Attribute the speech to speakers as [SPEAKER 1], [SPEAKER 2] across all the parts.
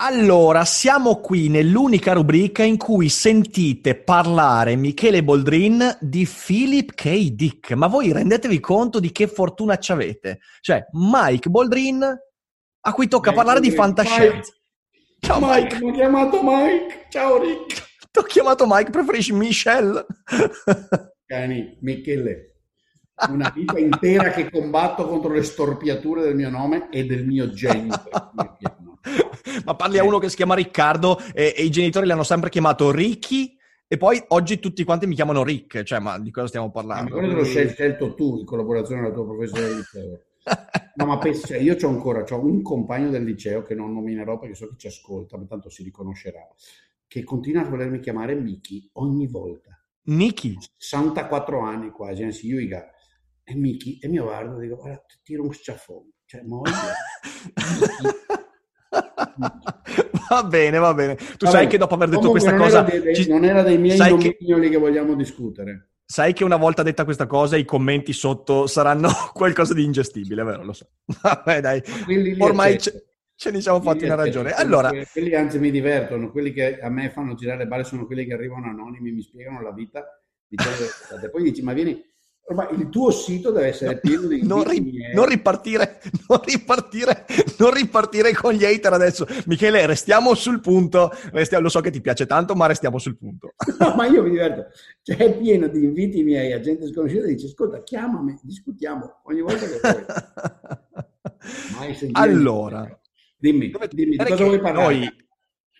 [SPEAKER 1] Allora, siamo qui nell'unica rubrica in cui sentite parlare Michele Boldrin di Philip K. Dick. Ma voi rendetevi conto di che fortuna ci avete? Cioè, Mike Boldrin, a cui tocca Mike parlare Boldrin. di fantascienza.
[SPEAKER 2] Ciao Mike. Mike. Mi ho chiamato Mike. Ciao Rick.
[SPEAKER 1] Ti ho chiamato Mike, preferisci Michelle?
[SPEAKER 2] Cani, Michele. Una vita intera che combatto contro le storpiature del mio nome e del mio genio.
[SPEAKER 1] Ma parli a uno che si chiama Riccardo e, e i genitori l'hanno sempre chiamato Ricky e poi oggi tutti quanti mi chiamano Rick, cioè ma di cosa stiamo parlando?
[SPEAKER 2] Ma quello l'ho scelto tu in collaborazione con la tua professore del liceo. no, ma penso, cioè, io ho ancora c'ho un compagno del liceo che non nominerò perché so che ci ascolta, ma tanto si riconoscerà, che continua a volermi chiamare Miki ogni volta.
[SPEAKER 1] Miki?
[SPEAKER 2] 64 anni quasi, anzi io e Miki, e mio guardo, dico, guarda, ti tiro un sciaffone, cioè moglie.
[SPEAKER 1] va bene, va bene. Tu Vabbè, sai che dopo aver detto questa
[SPEAKER 2] non
[SPEAKER 1] cosa...
[SPEAKER 2] Era dei, ci... Non era dei miei dominioni che... che vogliamo discutere.
[SPEAKER 1] Sai che una volta detta questa cosa i commenti sotto saranno qualcosa di ingestibile, vero? Lo so. Vabbè, dai. Ormai ce, ce ne siamo fatti una ragione. Allora...
[SPEAKER 2] Quelli anzi mi divertono, quelli che a me fanno girare le balle sono quelli che arrivano anonimi, mi spiegano la vita. Dicendo, poi dici, ma vieni Ormai il tuo sito deve essere pieno di
[SPEAKER 1] non, ri- non, ripartire, non ripartire, non ripartire con gli hater adesso. Michele, restiamo sul punto. Restiamo, lo so che ti piace tanto, ma restiamo sul punto.
[SPEAKER 2] No, ma io mi diverto. Cioè, è pieno di inviti miei a gente sconosciuta dice: Ascolta, chiamami, discutiamo ogni volta che vuoi.
[SPEAKER 1] allora,
[SPEAKER 2] dimmi, dimmi di cosa vuoi parlare?
[SPEAKER 1] Noi,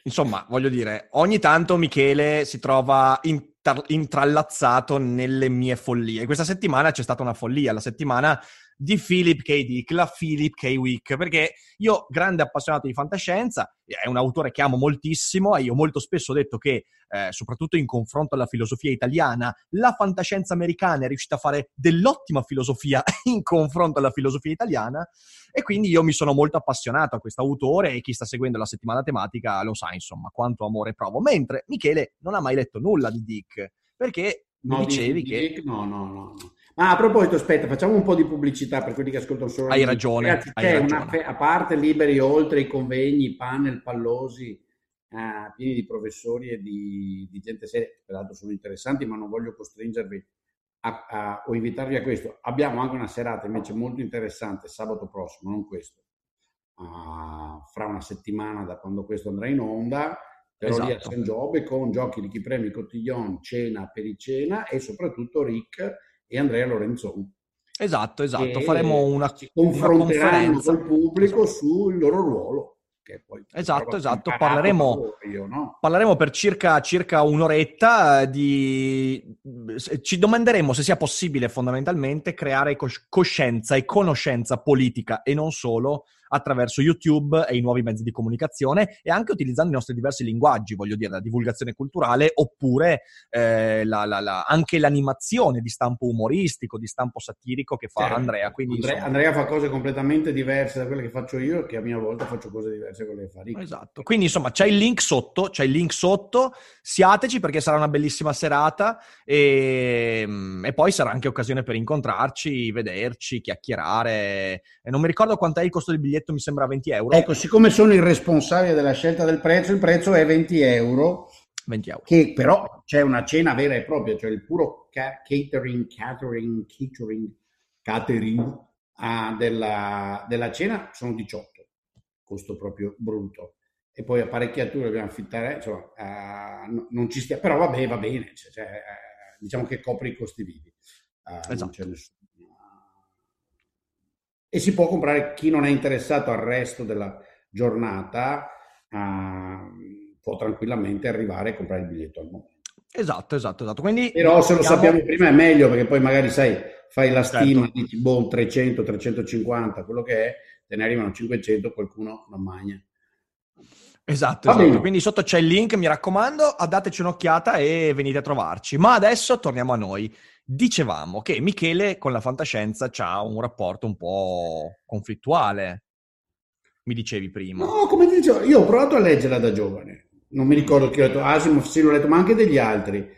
[SPEAKER 1] insomma, voglio dire, ogni tanto Michele si trova in intrallazzato nelle mie follie. Questa settimana c'è stata una follia, la settimana di Philip K. Dick, la Philip K. Week, perché io, grande appassionato di fantascienza, è un autore che amo moltissimo e io molto spesso ho detto che, eh, soprattutto in confronto alla filosofia italiana, la fantascienza americana è riuscita a fare dell'ottima filosofia in confronto alla filosofia italiana e quindi io mi sono molto appassionato a questo autore e chi sta seguendo la settimana tematica lo sa, insomma, quanto amore provo. Mentre Michele non ha mai letto nulla di Dick, perché mi dicevi
[SPEAKER 2] di
[SPEAKER 1] che...
[SPEAKER 2] Dick, no, no, no. Ma a proposito, aspetta, facciamo un po' di pubblicità per quelli che ascoltano solo.
[SPEAKER 1] Hai ragione. Ragazzi, hai ragione.
[SPEAKER 2] Una, a parte liberi oltre i convegni, panel, pallosi, eh, pieni di professori e di, di, gente seria, peraltro sono interessanti, ma non voglio costringervi a, a, o invitarvi a questo. Abbiamo anche una serata invece molto interessante sabato prossimo, non questo, uh, fra una settimana da quando questo andrà in onda però esatto. lì a San Giove con giochi di chi premi Cotillon, cena per cena e soprattutto Rick e Andrea Lorenzon.
[SPEAKER 1] Esatto, esatto. Faremo una,
[SPEAKER 2] confronteranno col pubblico sul loro ruolo.
[SPEAKER 1] esatto, esatto. Parleremo, io, no? parleremo, per circa, circa un'oretta di... Ci domanderemo se sia possibile fondamentalmente creare coscienza e conoscenza politica e non solo attraverso YouTube e i nuovi mezzi di comunicazione e anche utilizzando i nostri diversi linguaggi, voglio dire, la divulgazione culturale oppure eh, la, la, la, anche l'animazione di stampo umoristico, di stampo satirico che fa certo. Andrea. Quindi,
[SPEAKER 2] Andrea,
[SPEAKER 1] insomma...
[SPEAKER 2] Andrea, fa cose completamente diverse da quelle che faccio io, che a mia volta faccio cose diverse da quelle che fa Rick.
[SPEAKER 1] Esatto, quindi insomma c'è il link sotto, c'è il link sotto, siateci perché sarà una bellissima serata e, mm, e poi sarà anche occasione per incontrarci, vederci, chiacchierare. E non mi ricordo quanto è il costo del biglietto biglietto mi sembra 20 euro.
[SPEAKER 2] Ecco, siccome sono il responsabile della scelta del prezzo, il prezzo è 20 euro.
[SPEAKER 1] 20 euro.
[SPEAKER 2] Che però c'è una cena vera e propria, cioè il puro ca- catering, catering, catering, catering uh, della, della cena sono 18, costo proprio brutto. E poi apparecchiature dobbiamo affittare, insomma, uh, no, non ci stia, però vabbè, va bene, cioè, cioè, uh, diciamo che copre i costi vivi.
[SPEAKER 1] Uh, esatto.
[SPEAKER 2] E si può comprare chi non è interessato al resto della giornata uh, può tranquillamente arrivare a comprare il biglietto al momento.
[SPEAKER 1] Esatto, esatto, esatto. Quindi,
[SPEAKER 2] Però se lo diciamo... sappiamo prima è meglio perché poi magari sai, fai la stima, certo. dici boh, 300, 350, quello che è, te ne arrivano 500, qualcuno non magna.
[SPEAKER 1] Esatto, esatto. quindi sotto c'è il link, mi raccomando, dateci un'occhiata e venite a trovarci. Ma adesso torniamo a noi. Dicevamo che Michele con la fantascienza ha un rapporto un po' conflittuale, mi dicevi prima.
[SPEAKER 2] No, come ti dicevo, io ho provato a leggerla da giovane, non mi ricordo chi ho letto, Asimov sì l'ho letto, ma anche degli altri.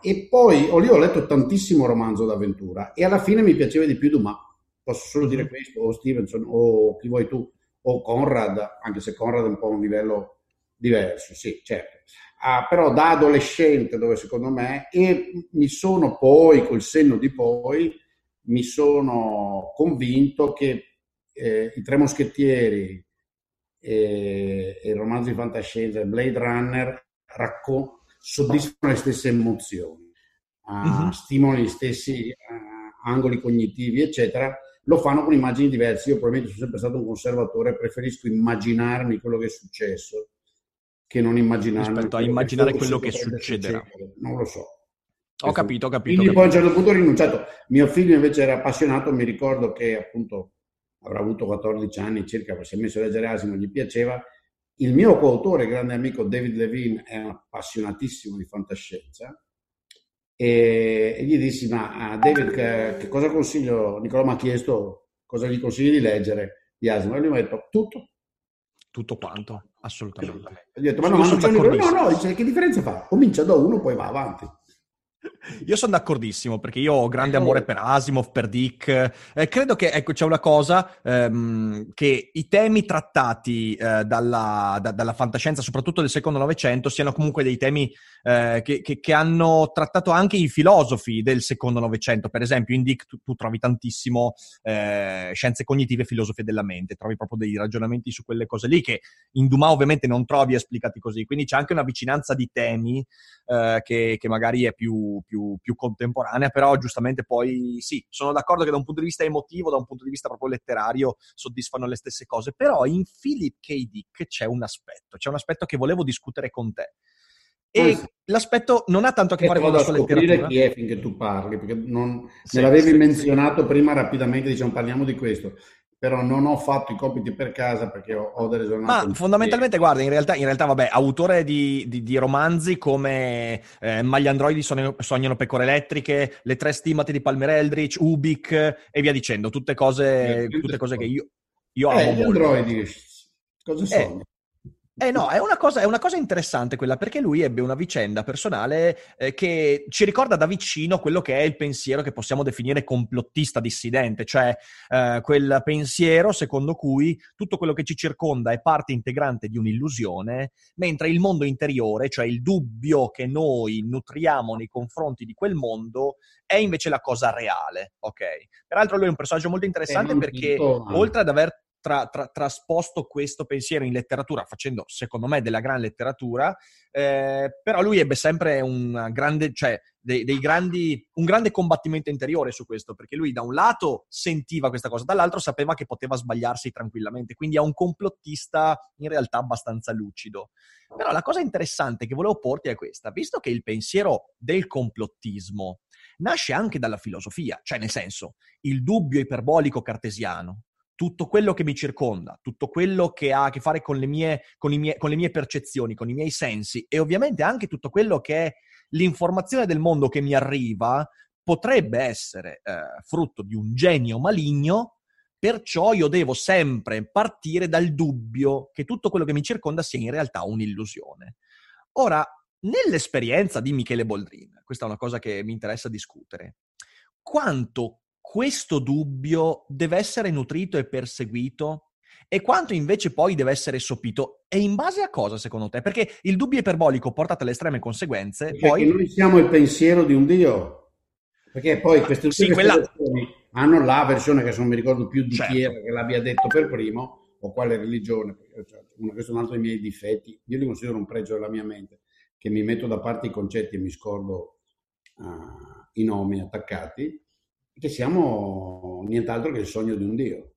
[SPEAKER 2] E poi ho, lì ho letto tantissimo romanzo d'avventura e alla fine mi piaceva di più Dumas. Posso solo dire mm-hmm. questo, o Stevenson, o chi vuoi tu, o Conrad, anche se Conrad è un po' un livello diverso, sì, certo. Ah, però da adolescente, dove secondo me, e mi sono poi, col senno di poi, mi sono convinto che eh, i Tre Moschettieri e, e il romanzo di fantascienza Blade Runner raccon- soddisfano le stesse emozioni, uh, mm-hmm. stimolano gli stessi uh, angoli cognitivi, eccetera. Lo fanno con immagini diverse. Io probabilmente sono sempre stato un conservatore, preferisco immaginarmi quello che è successo che non immaginarmi.
[SPEAKER 1] Rispetto a immaginare quello che succederà.
[SPEAKER 2] Non lo so.
[SPEAKER 1] Ho capito, ho capito.
[SPEAKER 2] Quindi poi a un certo punto ho rinunciato. Mio figlio invece era appassionato, mi ricordo che appunto avrà avuto 14 anni circa, si è messo a leggere Asimo, gli piaceva. Il mio coautore, grande amico David Levine, è appassionatissimo di fantascienza e, e gli dissi, ma David, che, che, cosa consiglio? Nicola mi ha chiesto cosa gli consigli di leggere di Asimo e lui mi ha detto tutto.
[SPEAKER 1] Tutto quanto, assolutamente.
[SPEAKER 2] Ho detto, ma no, ma non c'è no, no, dice, che differenza fa? Comincia da uno, poi va avanti.
[SPEAKER 1] Io sono d'accordissimo perché io ho grande amore per Asimov, per Dick. Eh, credo che ecco, c'è una cosa ehm, che i temi trattati eh, dalla, da, dalla, fantascienza, soprattutto del secondo Novecento, siano comunque dei temi eh, che, che, che, hanno trattato anche i filosofi del secondo Novecento. Per esempio, in Dick tu, tu trovi tantissimo eh, scienze cognitive e filosofie della mente, trovi proprio dei ragionamenti su quelle cose lì che in Dumas ovviamente non trovi esplicati così. Quindi c'è anche una vicinanza di temi eh, che, che magari è più più, più, contemporanea, però giustamente poi sì, sono d'accordo che da un punto di vista emotivo, da un punto di vista proprio letterario, soddisfano le stesse cose, però in Philip K. Dick c'è un aspetto, c'è un aspetto che volevo discutere con te. E sì. l'aspetto non ha tanto a che fare con la sua letteratura.
[SPEAKER 2] chi è finché tu parli, perché non, sì, me l'avevi sì, menzionato prima rapidamente, diciamo parliamo di questo però non ho fatto i compiti per casa perché ho, ho delle giornate.
[SPEAKER 1] Ma fondamentalmente, guarda, in realtà, in realtà, vabbè, autore di, di, di romanzi come eh, Ma gli androidi sognano, sognano, pecore elettriche, Le tre stimate di Palmer Eldritch, Ubik e via dicendo, tutte cose, tutte cose che io, io
[SPEAKER 2] eh, amo. Gli androidi, cosa
[SPEAKER 1] eh, sono? Eh no, è una, cosa, è una, cosa, interessante quella, perché lui ebbe una vicenda personale eh, che ci ricorda da vicino quello che è il pensiero che possiamo definire complottista dissidente, cioè eh, quel pensiero secondo cui tutto quello che ci circonda è parte integrante di un'illusione, mentre il mondo interiore, cioè il dubbio che noi nutriamo nei confronti di quel mondo, è invece la cosa reale, ok? Peraltro lui è un personaggio molto interessante perché oltre ad aver tra, tra, trasposto questo pensiero in letteratura, facendo secondo me della gran letteratura, eh, però lui ebbe sempre grande, cioè, dei, dei grandi, un grande combattimento interiore su questo, perché lui da un lato sentiva questa cosa, dall'altro sapeva che poteva sbagliarsi tranquillamente, quindi è un complottista in realtà abbastanza lucido. Però la cosa interessante che volevo porti è questa, visto che il pensiero del complottismo nasce anche dalla filosofia, cioè nel senso il dubbio iperbolico cartesiano, tutto quello che mi circonda, tutto quello che ha a che fare con le, mie, con, mie, con le mie percezioni, con i miei sensi e ovviamente anche tutto quello che è l'informazione del mondo che mi arriva potrebbe essere eh, frutto di un genio maligno, perciò io devo sempre partire dal dubbio che tutto quello che mi circonda sia in realtà un'illusione. Ora, nell'esperienza di Michele Boldrin, questa è una cosa che mi interessa discutere, quanto questo dubbio deve essere nutrito e perseguito? E quanto invece poi deve essere sopito? E in base a cosa secondo te? Perché il dubbio iperbolico portato alle estreme conseguenze.
[SPEAKER 2] Perché
[SPEAKER 1] poi...
[SPEAKER 2] noi siamo il pensiero di un Dio. Perché poi queste, sì, quella... hanno la versione che non mi ricordo più di certo. chi era che l'abbia detto per primo o quale religione. Cioè, questo è un altro dei miei difetti. Io li considero un pregio della mia mente, che mi metto da parte i concetti e mi scordo uh, i nomi attaccati che siamo nient'altro che il sogno di un Dio.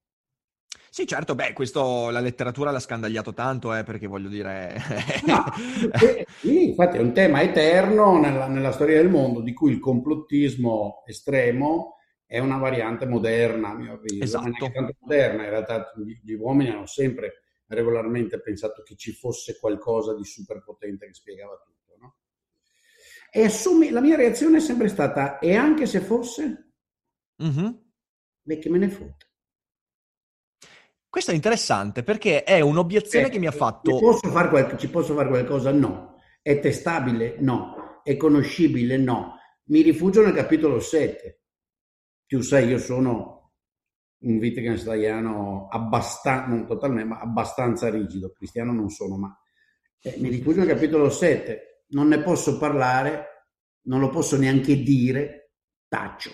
[SPEAKER 1] Sì, certo, beh, questo la letteratura l'ha scandagliato tanto, eh, perché voglio dire...
[SPEAKER 2] no, perché, sì, infatti è un tema eterno nella, nella, storia del mondo, di cui il complottismo estremo è una variante moderna, a mio avviso.
[SPEAKER 1] Esatto.
[SPEAKER 2] Non è tanto moderna, in realtà gli, gli uomini hanno sempre regolarmente pensato che ci fosse qualcosa di superpotente che spiegava tutto. No? E assumi, la mia reazione è sempre stata, e anche se fosse, mm-hmm. beh, che me ne fotte.
[SPEAKER 1] Questo è interessante perché è un'obiezione eh, che mi ha fatto.
[SPEAKER 2] Ci posso, fare qual- ci posso fare qualcosa? No. È testabile? No. È conoscibile? No. Mi rifugio nel capitolo 7. Tu sai, io sono un Wittgensteiniano abbastanza, non totalmente, ma abbastanza rigido. Cristiano non sono, ma eh, mi rifugio nel capitolo 7. Non ne posso parlare, non lo posso neanche dire, taccio.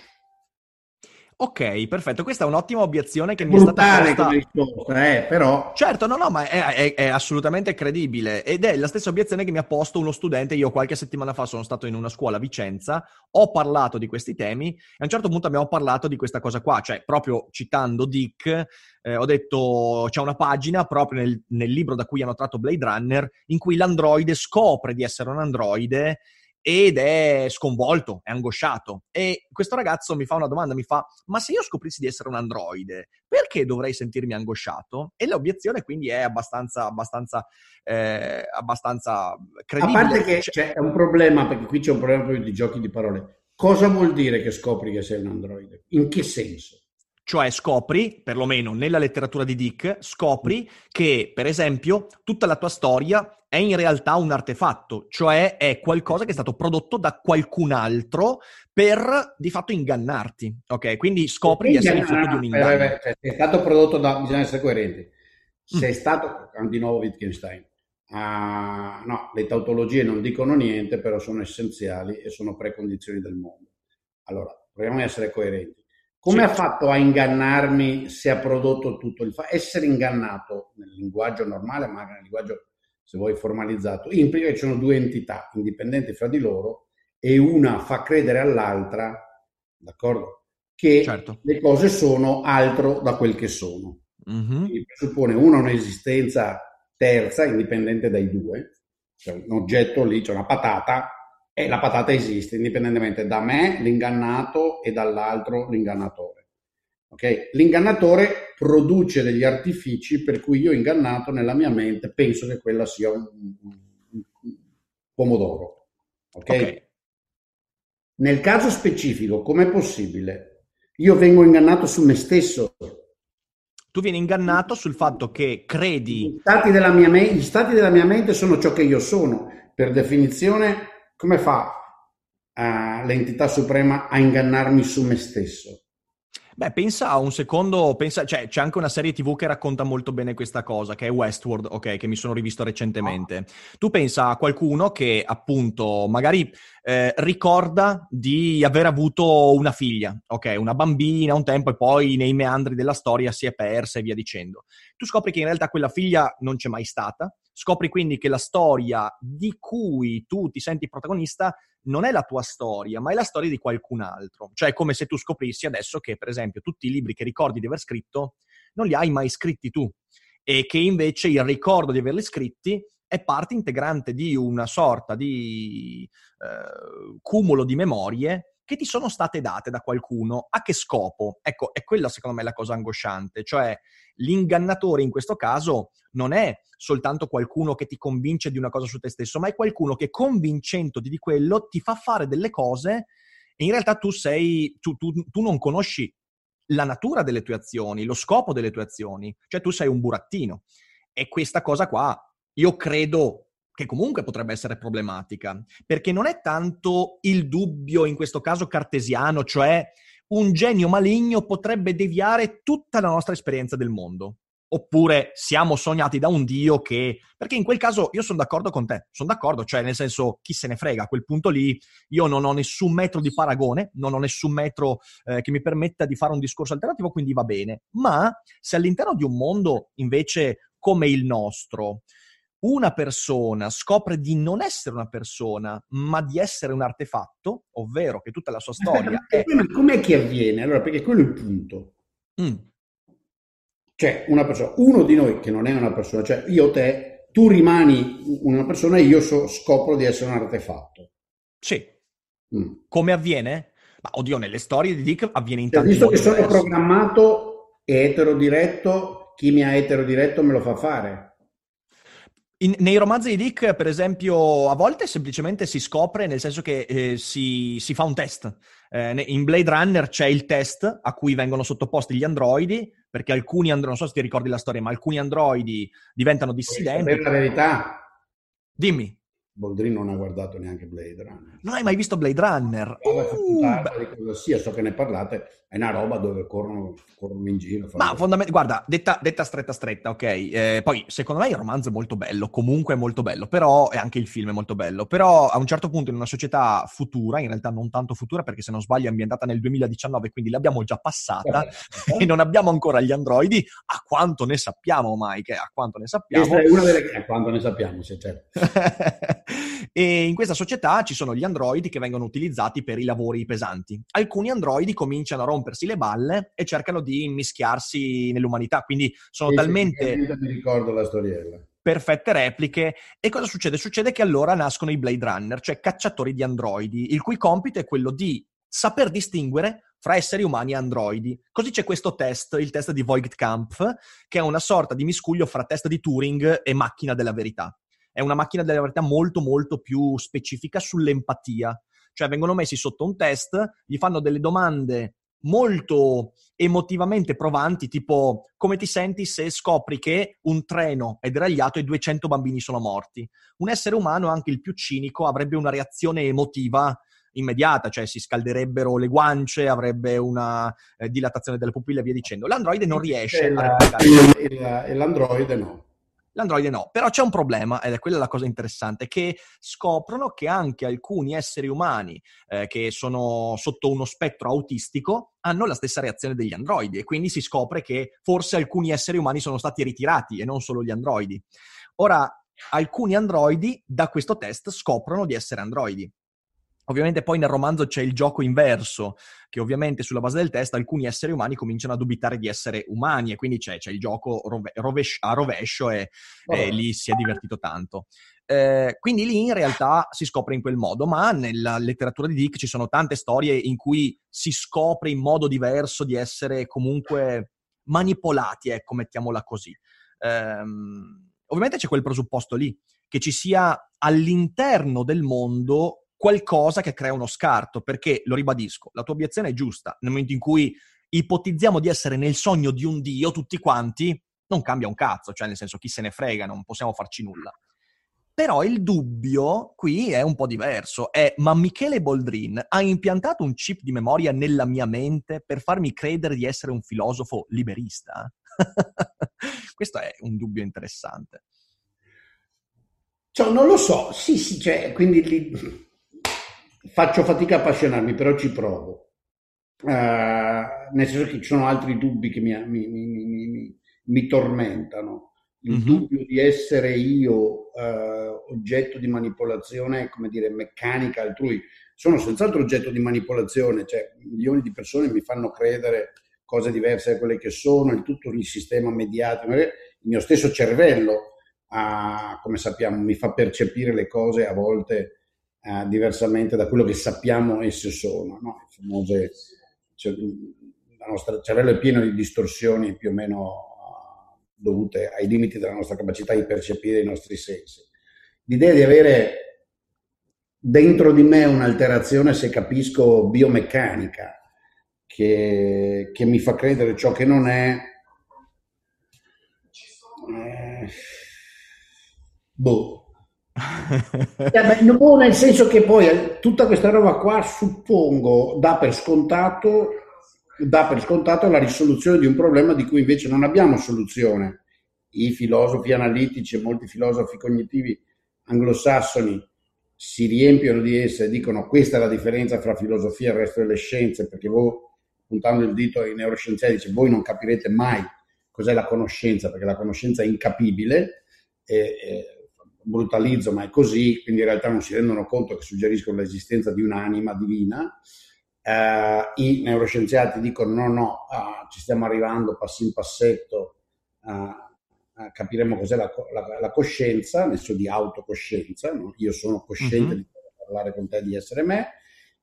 [SPEAKER 1] Ok, perfetto. Questa è un'ottima obiezione che è mi è stata
[SPEAKER 2] posta. come risposta, eh, però.
[SPEAKER 1] Certo, no, no, ma è, è, è, assolutamente credibile. Ed è la stessa obiezione che mi ha posto uno studente. Io qualche settimana fa sono stato in una scuola a Vicenza, ho parlato di questi temi e a un certo punto abbiamo parlato di questa cosa qua. Cioè, proprio citando Dick, eh, ho detto c'è una pagina proprio nel, nel libro da cui hanno tratto Blade Runner in cui l'androide scopre di essere un androide ed è sconvolto, è angosciato. E questo ragazzo mi fa una domanda, mi fa, ma se io scoprissi di essere un androide, perché dovrei sentirmi angosciato? E l'obiezione quindi è abbastanza, abbastanza, eh, abbastanza credibile.
[SPEAKER 2] A parte che c'è un problema, perché qui c'è un problema proprio di giochi di parole. Cosa vuol dire che scopri che sei un androide? In che senso?
[SPEAKER 1] Cioè scopri, perlomeno nella letteratura di Dick, scopri che, per esempio, tutta la tua storia è in realtà un artefatto, cioè è qualcosa che è stato prodotto da qualcun altro per di fatto ingannarti. Ok, quindi scopri di essere il frutto di un inganno. Beh,
[SPEAKER 2] cioè, è stato prodotto da, bisogna essere coerenti. Se mm. è stato, di nuovo Wittgenstein, uh, no, le tautologie non dicono niente, però sono essenziali e sono precondizioni del mondo. Allora, proviamo ad essere coerenti come sì. ha fatto a ingannarmi se ha prodotto tutto il fa- essere ingannato nel linguaggio normale, ma anche nel linguaggio se vuoi formalizzato, implica che ci sono due entità indipendenti fra di loro e una fa credere all'altra, d'accordo? Che certo. le cose sono altro da quel che sono. Mm-hmm. Quindi presuppone una un'esistenza terza, indipendente dai due, cioè un oggetto lì, c'è una patata, e la patata esiste indipendentemente da me, l'ingannato, e dall'altro, l'ingannatore. Okay? L'ingannatore produce degli artifici per cui io ingannato nella mia mente penso che quella sia un, un, un pomodoro. Okay? ok? Nel caso specifico, com'è possibile? Io vengo ingannato su me stesso.
[SPEAKER 1] Tu vieni ingannato sul fatto che credi...
[SPEAKER 2] Gli stati della mia, me- gli stati della mia mente sono ciò che io sono. Per definizione come fa uh, l'entità suprema a ingannarmi su me stesso?
[SPEAKER 1] Beh, pensa a un secondo, pensa, cioè, c'è anche una serie TV che racconta molto bene questa cosa, che è Westworld, ok, che mi sono rivisto recentemente. Oh. Tu pensa a qualcuno che appunto magari eh, ricorda di aver avuto una figlia, ok, una bambina un tempo e poi nei meandri della storia si è persa e via dicendo. Tu scopri che in realtà quella figlia non c'è mai stata, Scopri quindi che la storia di cui tu ti senti protagonista non è la tua storia, ma è la storia di qualcun altro. Cioè è come se tu scoprissi adesso che, per esempio, tutti i libri che ricordi di aver scritto non li hai mai scritti tu e che invece il ricordo di averli scritti è parte integrante di una sorta di eh, cumulo di memorie che ti sono state date da qualcuno. A che scopo? Ecco, è quella secondo me la cosa angosciante, cioè l'ingannatore in questo caso non è soltanto qualcuno che ti convince di una cosa su te stesso, ma è qualcuno che convincendoti di quello ti fa fare delle cose e in realtà tu sei, tu, tu, tu non conosci la natura delle tue azioni, lo scopo delle tue azioni, cioè tu sei un burattino. E questa cosa qua, io credo che comunque potrebbe essere problematica, perché non è tanto il dubbio, in questo caso cartesiano, cioè un genio maligno potrebbe deviare tutta la nostra esperienza del mondo. Oppure siamo sognati da un dio che... Perché in quel caso io sono d'accordo con te, sono d'accordo, cioè nel senso chi se ne frega, a quel punto lì io non ho nessun metro di paragone, non ho nessun metro eh, che mi permetta di fare un discorso alternativo, quindi va bene. Ma se all'interno di un mondo invece come il nostro, una persona scopre di non essere una persona, ma di essere un artefatto, ovvero che tutta la sua storia
[SPEAKER 2] è... Com'è che avviene? Allora, perché quello è il punto. Mm. Cioè, una persona, uno di noi che non è una persona, cioè io te, tu rimani una persona e io so, scopro di essere un artefatto.
[SPEAKER 1] Sì. Mm. Come avviene? Ma oddio, nelle storie di Dick avviene in cioè, tanti
[SPEAKER 2] Visto
[SPEAKER 1] modi
[SPEAKER 2] che sono programmato e eterodiretto, chi mi ha eterodiretto me lo fa fare.
[SPEAKER 1] In, nei romanzi di Dick, per esempio, a volte semplicemente si scopre, nel senso che eh, si, si, fa un test. Eh, in Blade Runner c'è il test a cui vengono sottoposti gli androidi, perché alcuni androidi, non so se ti ricordi la storia, ma alcuni androidi diventano dissidenti.
[SPEAKER 2] Per la verità.
[SPEAKER 1] Dimmi.
[SPEAKER 2] Boldrin non ha guardato neanche Blade Runner.
[SPEAKER 1] Non hai mai visto Blade Runner?
[SPEAKER 2] Uh, sia, so che ne parlate, è una roba dove corrono, corrono in giro.
[SPEAKER 1] Ma fondamentalmente, guarda, detta, detta, stretta stretta, ok? Eh, poi, secondo me il romanzo è molto bello, comunque è molto bello, però, e anche il film è molto bello, però a un certo punto in una società futura, in realtà non tanto futura, perché se non sbaglio è ambientata nel 2019, quindi l'abbiamo già passata, eh, e non abbiamo ancora gli androidi, a quanto ne sappiamo, Mike, a quanto ne sappiamo.
[SPEAKER 2] Questa è una delle... A quanto ne sappiamo, se c'è.
[SPEAKER 1] e in questa società ci sono gli androidi che vengono utilizzati per i lavori pesanti. Alcuni androidi cominciano a rompersi le balle e cercano di immischiarsi nell'umanità, quindi sono sì, talmente...
[SPEAKER 2] Mi ricordo la storiella
[SPEAKER 1] perfette repliche. E cosa succede? Succede che allora nascono i Blade Runner, cioè cacciatori di androidi, il cui compito è quello di saper distinguere fra esseri umani e androidi. Così c'è questo test, il test di Voigtkampf, che è una sorta di miscuglio fra test di Turing e macchina della verità è una macchina della verità molto molto più specifica sull'empatia. Cioè vengono messi sotto un test, gli fanno delle domande molto emotivamente provanti, tipo come ti senti se scopri che un treno è deragliato e 200 bambini sono morti. Un essere umano, anche il più cinico, avrebbe una reazione emotiva immediata, cioè si scalderebbero le guance, avrebbe una eh, dilatazione delle pupille e via dicendo. L'androide non riesce
[SPEAKER 2] a
[SPEAKER 1] replicare.
[SPEAKER 2] E l'androide no.
[SPEAKER 1] L'Android no, però c'è un problema, ed è quella la cosa interessante, che scoprono che anche alcuni esseri umani eh, che sono sotto uno spettro autistico hanno la stessa reazione degli androidi e quindi si scopre che forse alcuni esseri umani sono stati ritirati e non solo gli androidi. Ora, alcuni androidi da questo test scoprono di essere androidi Ovviamente poi nel romanzo c'è il gioco inverso, che ovviamente sulla base del test alcuni esseri umani cominciano a dubitare di essere umani e quindi c'è, c'è il gioco rove- rovesh- a rovescio e, oh. e, lì si è divertito tanto. Eh, quindi lì in realtà si scopre in quel modo, ma nella letteratura di Dick ci sono tante storie in cui si scopre in modo diverso di essere comunque manipolati, ecco, mettiamola così. Eh, ovviamente c'è quel presupposto lì, che ci sia all'interno del mondo qualcosa che crea uno scarto, perché, lo ribadisco, la tua obiezione è giusta. Nel momento in cui ipotizziamo di essere nel sogno di un dio, tutti quanti, non cambia un cazzo, cioè nel senso chi se ne frega, non possiamo farci nulla. Però il dubbio qui è un po' diverso, è ma Michele Boldrin ha impiantato un chip di memoria nella mia mente per farmi credere di essere un filosofo liberista? Questo è un dubbio interessante.
[SPEAKER 2] Cioè, non lo so, sì, sì, cioè, quindi lì faccio fatica a appassionarmi, però ci provo. Uh, nel senso che ci sono altri dubbi che mi, mi, mi, mi tormentano. Il mm-hmm. dubbio di essere io uh, oggetto di manipolazione, come dire, meccanica altrui. Sono senz'altro oggetto di manipolazione, cioè milioni di persone mi fanno credere cose diverse da quelle che sono, il tutto il sistema mediatico, il mio stesso cervello, uh, come sappiamo, mi fa percepire le cose a volte eh, diversamente da quello che sappiamo esse sono. No? Famose, cioè, il cervello è pieno di distorsioni più o meno uh, dovute ai limiti della nostra capacità di percepire i nostri sensi. L'idea di avere dentro di me un'alterazione, se capisco, biomeccanica, che, che mi fa credere ciò che non è, eh, boh, eh, no, nel senso che poi eh, tutta questa roba qua suppongo dà per scontato dà per scontato la risoluzione di un problema di cui invece non abbiamo soluzione. I filosofi analitici e molti filosofi cognitivi anglosassoni si riempiono di esse e dicono questa è la differenza fra filosofia e il resto delle scienze, perché voi, puntando il dito ai neuroscienziati, dice voi non capirete mai cos'è la conoscenza, perché la conoscenza è incapibile. E, e, brutalizzo, ma è così, quindi in realtà non si rendono conto che suggeriscono l'esistenza di un'anima divina. Eh, I neuroscienziati dicono no, no, uh, ci stiamo arrivando passi in passetto, uh, capiremo cos'è la, la, la, coscienza, nel senso di autocoscienza, no? io sono cosciente mm-hmm. di parlare con te di essere me,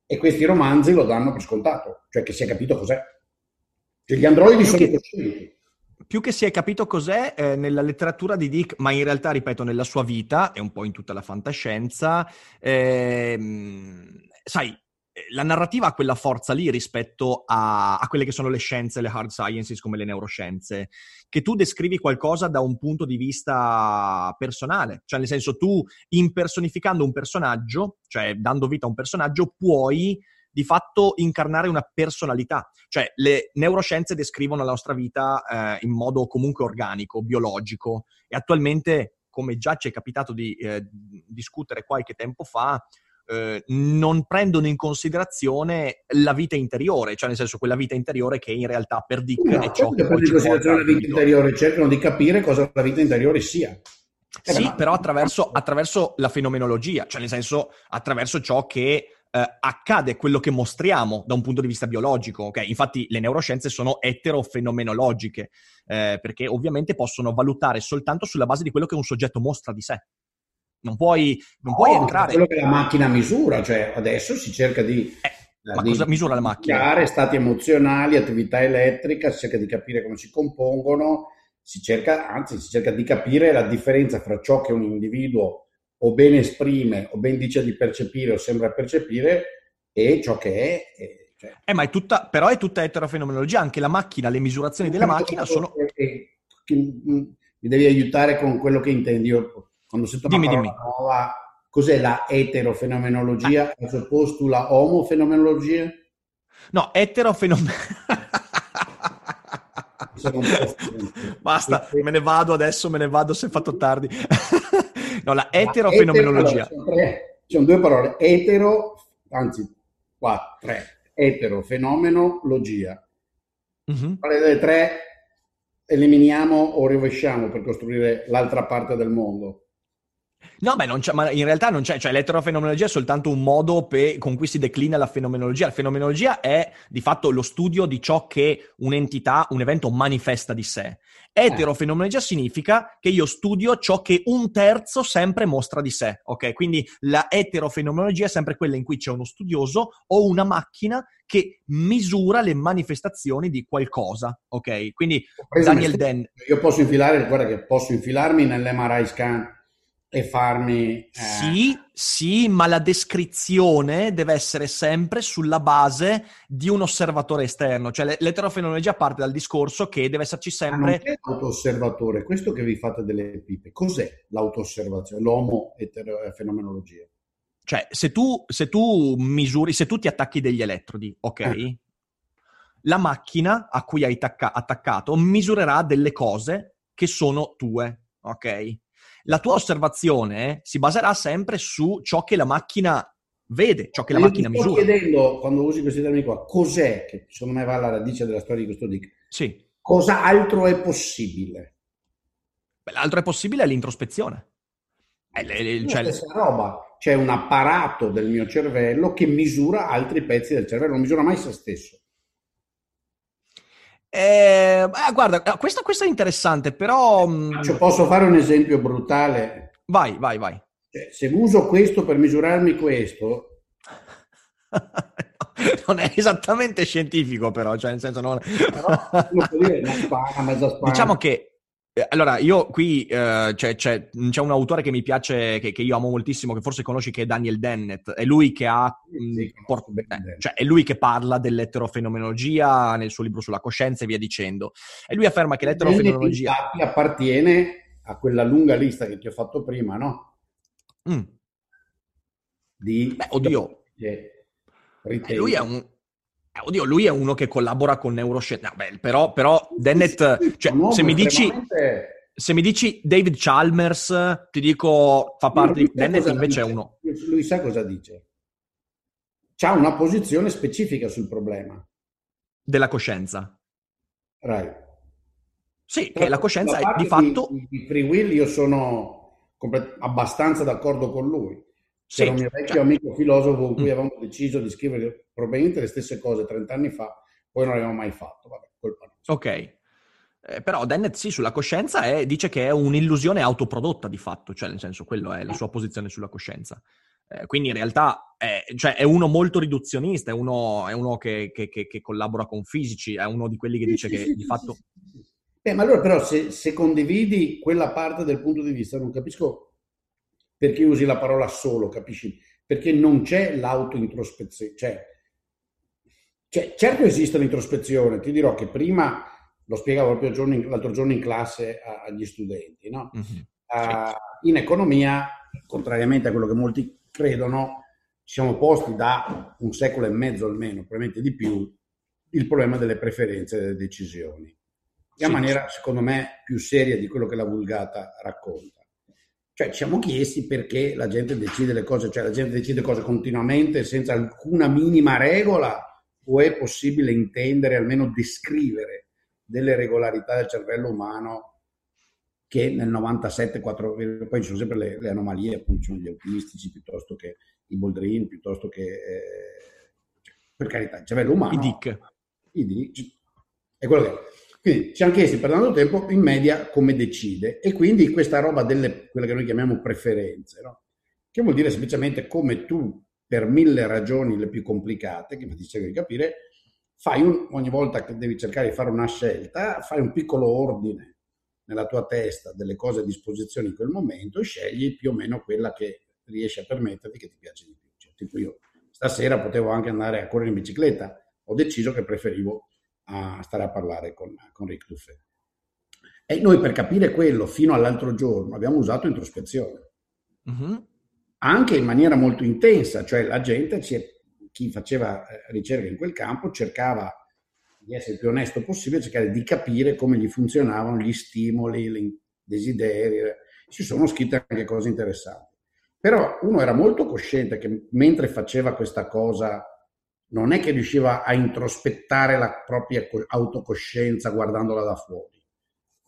[SPEAKER 2] e questi romanzi lo danno per scontato, cioè che si è capito cos'è. Cioè gli androidi sono che... coscienti
[SPEAKER 1] più che si è capito cos'è eh, nella letteratura di Dick, ma in realtà, ripeto, nella sua vita e un po' in tutta la fantascienza, ehm, sai, la narrativa ha quella forza lì rispetto a, a, quelle che sono le scienze, le hard sciences come le neuroscienze, che tu descrivi qualcosa da un punto di vista personale, cioè nel senso tu impersonificando un personaggio, cioè dando vita a un personaggio, puoi di fatto incarnare una personalità. Cioè, le neuroscienze descrivono la nostra vita eh, in modo comunque organico, biologico, e attualmente, come già ci è capitato di eh, discutere qualche tempo fa, eh, non prendono in considerazione la vita interiore, cioè nel senso quella vita interiore che in realtà per Dick no, è ciò che poi
[SPEAKER 2] in considerazione la vita interiore, cercano di capire cosa la vita interiore sia.
[SPEAKER 1] Eh, sì, però attraverso, attraverso la fenomenologia, cioè nel senso attraverso ciò che eh, accade quello che mostriamo da un punto di vista biologico. Okay? Infatti le neuroscienze sono eterofenomenologiche, eh, perché ovviamente possono valutare soltanto sulla base di quello che un soggetto mostra di sé. Non puoi, non puoi entrare...
[SPEAKER 2] Quello che la macchina misura, cioè adesso si cerca di...
[SPEAKER 1] Eh, ma di cosa misura la macchina?
[SPEAKER 2] Stati emozionali, attività elettrica, si cerca di capire come si compongono, si cerca, anzi, si cerca di capire la differenza fra ciò che un individuo o ben esprime o ben dice di percepire o sembra percepire e ciò che è.
[SPEAKER 1] Cioè... Eh, ma è tutta, però è tutta eterofenomenologia, anche la macchina, le misurazioni della macchina sono...
[SPEAKER 2] mi devi aiutare con quello che intendi. Io quando sento dimmi, dimmi. nuova, cos'è la eterofenomenologia? Ah. Al suo posto la omofenomenologia?
[SPEAKER 1] No, eterofenomenologia... Basta, me ne vado adesso, me ne vado se è fatto tardi. No, la eterofenomenologia.
[SPEAKER 2] Etero, allora, sono, sono, due parole, etero, anzi, qua, tre, eterofenomenologia. Mm-hmm. Quale delle tre eliminiamo o rovesciamo per costruire l'altra parte del mondo?
[SPEAKER 1] No, beh, ma in realtà non c'è, cioè l'eterofenomenologia è soltanto un modo per, con cui si declina la fenomenologia. La fenomenologia è di fatto lo studio di ciò che un'entità, un evento manifesta di sé. Eterofenomenologia significa che io studio ciò che un terzo sempre mostra di sé, ok? Quindi la eterofenomenologia è sempre quella in cui c'è uno studioso o una macchina che misura le manifestazioni di qualcosa, ok? Quindi Daniel Den...
[SPEAKER 2] Io posso infilare, guarda che posso infilarmi nell'MRI scan e farmi...
[SPEAKER 1] Eh... Sì, sì, ma la descrizione deve essere sempre sulla base di un osservatore esterno, cioè l'eterofenomenologia parte dal discorso che deve esserci sempre... Ma non
[SPEAKER 2] è l'auto-osservatore, questo che vi fate delle pipe, cos'è l'auto-osservazione, l'omo-fenomenologia?
[SPEAKER 1] Cioè, se tu, se tu misuri, se tu ti attacchi degli elettrodi, ok? Eh. La macchina a cui hai attacca- attaccato misurerà delle cose che sono tue, ok? La tua osservazione si baserà sempre su ciò che la macchina vede, ciò che la Io macchina misura.
[SPEAKER 2] Sto chiedendo, quando usi questi termini qua, cos'è, che secondo me va alla radice della storia di questo dick,
[SPEAKER 1] sì.
[SPEAKER 2] cosa altro è possibile?
[SPEAKER 1] Beh, l'altro è possibile è l'introspezione.
[SPEAKER 2] È le, le, cioè... la stessa roba, c'è un apparato del mio cervello che misura altri pezzi del cervello, non misura mai se stesso.
[SPEAKER 1] Eh, guarda, eh, questo, questo, è interessante, però...
[SPEAKER 2] Cioè, posso fare un esempio brutale?
[SPEAKER 1] Vai, vai, vai.
[SPEAKER 2] Cioè, se uso questo per misurarmi questo...
[SPEAKER 1] non è esattamente scientifico, però, cioè nel senso non... Però, dire, spana. Diciamo che allora, io qui eh, c'è, c'è, c'è, un autore che mi piace, che, che, io amo moltissimo, che forse conosci, che è Daniel Dennett. È lui che ha. Sì, mh, por- eh, cioè, è lui che parla dell'eterofenomenologia nel suo libro sulla coscienza e via dicendo. E lui afferma che l'eterofenomenologia.
[SPEAKER 2] Infatti appartiene a quella lunga lista che ti ho fatto prima, no?
[SPEAKER 1] Mm. Di. Beh, oddio. Eh, lui è un eh, oddio, lui è uno che collabora con neuroscienze. No, però, però Dennett, cioè, se mi dici... Se mi dici David Chalmers, ti dico fa parte di Dennett, invece
[SPEAKER 2] dice.
[SPEAKER 1] è uno.
[SPEAKER 2] Lui sa cosa dice. C'ha una posizione specifica sul problema.
[SPEAKER 1] Della coscienza.
[SPEAKER 2] Right.
[SPEAKER 1] Sì, che la coscienza è di fatto...
[SPEAKER 2] Di, di free will io sono abbastanza d'accordo con lui. Sì, C'era un mio vecchio cioè... amico filosofo con cui mm. avevamo deciso di scrivere probabilmente le stesse cose 30 anni fa, poi non l'abbiamo mai fatto. Vabbè, colpa
[SPEAKER 1] nostra. Ok. Eh, però Dennett sì, sulla coscienza è, dice che è un'illusione autoprodotta di fatto, cioè nel senso quello è la sua posizione sulla coscienza. Eh, quindi in realtà è, cioè, è, uno molto riduzionista, è uno, è uno che, che, che, che, collabora con fisici, è uno di quelli che dice sì, che sì, di fatto...
[SPEAKER 2] Eh, ma allora però se, se, condividi quella parte del punto di vista, non capisco perché usi la parola solo, capisci? Perché non c'è l'autointrospezione. Cioè, cioè, certo esiste l'introspezione, ti dirò che prima, lo spiegavo proprio giorno in, l'altro giorno in classe agli studenti, no? Mm-hmm. Uh, in economia, contrariamente a quello che molti credono, ci siamo posti da un secolo e mezzo almeno, probabilmente di più, il problema delle preferenze e delle decisioni in sì. maniera, secondo me, più seria di quello che la vulgata racconta. Cioè, ci siamo chiesti perché la gente decide le cose, cioè la gente decide cose continuamente senza alcuna minima regola o è possibile intendere, almeno descrivere, delle regolarità del cervello umano che nel 97, 4, poi ci sono sempre le, le anomalie, appunto, sono gli autistici piuttosto che i boldrini, piuttosto che, eh, cioè, per carità, il cervello umano.
[SPEAKER 1] I dic.
[SPEAKER 2] I dic, è quello che è. Quindi ci siamo chiesti per tanto tempo in media come decide e quindi questa roba delle, quelle che noi chiamiamo preferenze, no? che vuol dire semplicemente come tu per mille ragioni le più complicate, che mi dicevo di capire, fai un, ogni volta che devi cercare di fare una scelta, fai un piccolo ordine nella tua testa delle cose a disposizione in quel momento e scegli più o meno quella che riesci a permetterti che ti piace di più. Cioè, tipo io stasera potevo anche andare a correre in bicicletta, ho deciso che preferivo a stare a parlare con, con Rick Duffet. E noi per capire quello fino all'altro giorno abbiamo usato introspezione, uh-huh. anche in maniera molto intensa, cioè la gente, chi faceva eh, ricerca in quel campo, cercava di essere il più onesto possibile, cercare di capire come gli funzionavano gli stimoli, i desideri, ci sono scritte anche cose interessanti. Però uno era molto cosciente che mentre faceva questa cosa non è che riusciva a introspettare la propria autocoscienza guardandola da fuori.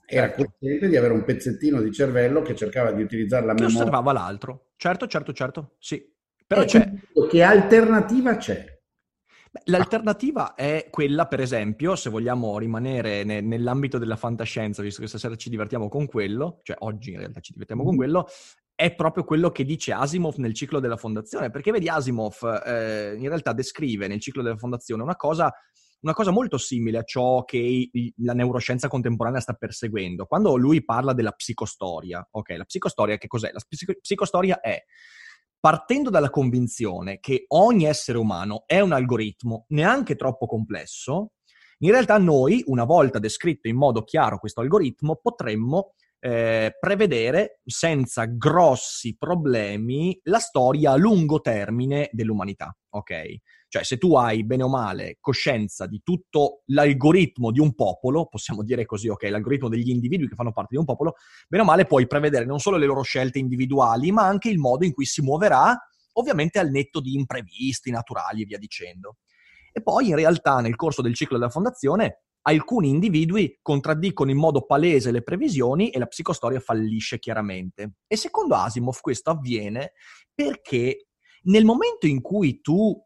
[SPEAKER 2] Era certo. cosciente di avere un pezzettino di cervello che cercava di utilizzare la che memoria.
[SPEAKER 1] osservava l'altro. Certo, certo, certo, sì. Però e c'è...
[SPEAKER 2] Che alternativa c'è?
[SPEAKER 1] L'alternativa è quella, per esempio, se vogliamo rimanere ne- nell'ambito della fantascienza, visto che stasera ci divertiamo con quello, cioè oggi in realtà ci divertiamo con mm-hmm. quello, è proprio quello che dice Asimov nel ciclo della fondazione, perché vedi Asimov eh, in realtà descrive nel ciclo della fondazione una cosa, una cosa molto simile a ciò che la neuroscienza contemporanea sta perseguendo. Quando lui parla della psicostoria, ok, la psicostoria che cos'è? La psicostoria è partendo dalla convinzione che ogni essere umano è un algoritmo neanche troppo complesso, in realtà noi, una volta descritto in modo chiaro questo algoritmo, potremmo eh, prevedere senza grossi problemi la storia a lungo termine dell'umanità, ok? Cioè, se tu hai bene o male coscienza di tutto l'algoritmo di un popolo, possiamo dire così, ok, l'algoritmo degli individui che fanno parte di un popolo, bene o male puoi prevedere non solo le loro scelte individuali, ma anche il modo in cui si muoverà, ovviamente al netto di imprevisti naturali e via dicendo. E poi in realtà nel corso del ciclo della fondazione alcuni individui contraddicono in modo palese le previsioni e la psicostoria fallisce chiaramente. E secondo Asimov questo avviene perché nel momento in cui tu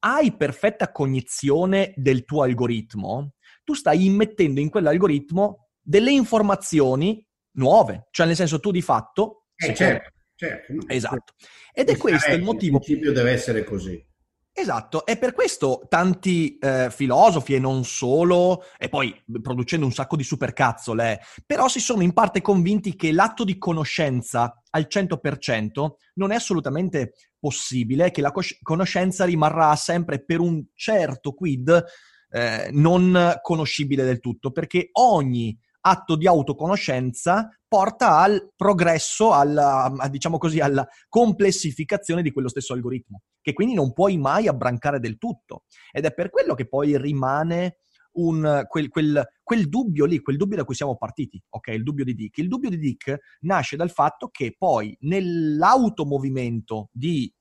[SPEAKER 1] hai perfetta cognizione del tuo algoritmo, tu stai immettendo in quell'algoritmo delle informazioni nuove, cioè nel senso tu di fatto...
[SPEAKER 2] Eh, certo, certo.
[SPEAKER 1] Esatto. Ed è questo il motivo...
[SPEAKER 2] Il principio deve essere così.
[SPEAKER 1] Esatto, e per questo tanti eh, filosofi e non solo, e poi producendo un sacco di supercazzole, però si sono in parte convinti che l'atto di conoscenza al 100% non è assolutamente possibile, che la cos- conoscenza rimarrà sempre per un certo quid eh, non conoscibile del tutto, perché ogni atto di autoconoscenza porta al progresso, alla, diciamo così, alla complessificazione di quello stesso algoritmo, che quindi non puoi mai abbrancare del tutto. Ed è per quello che poi rimane un, quel, quel, quel, dubbio lì, quel dubbio da cui siamo partiti, ok? Il dubbio di Dick. Il dubbio di Dick nasce dal fatto che poi nell'automovimento di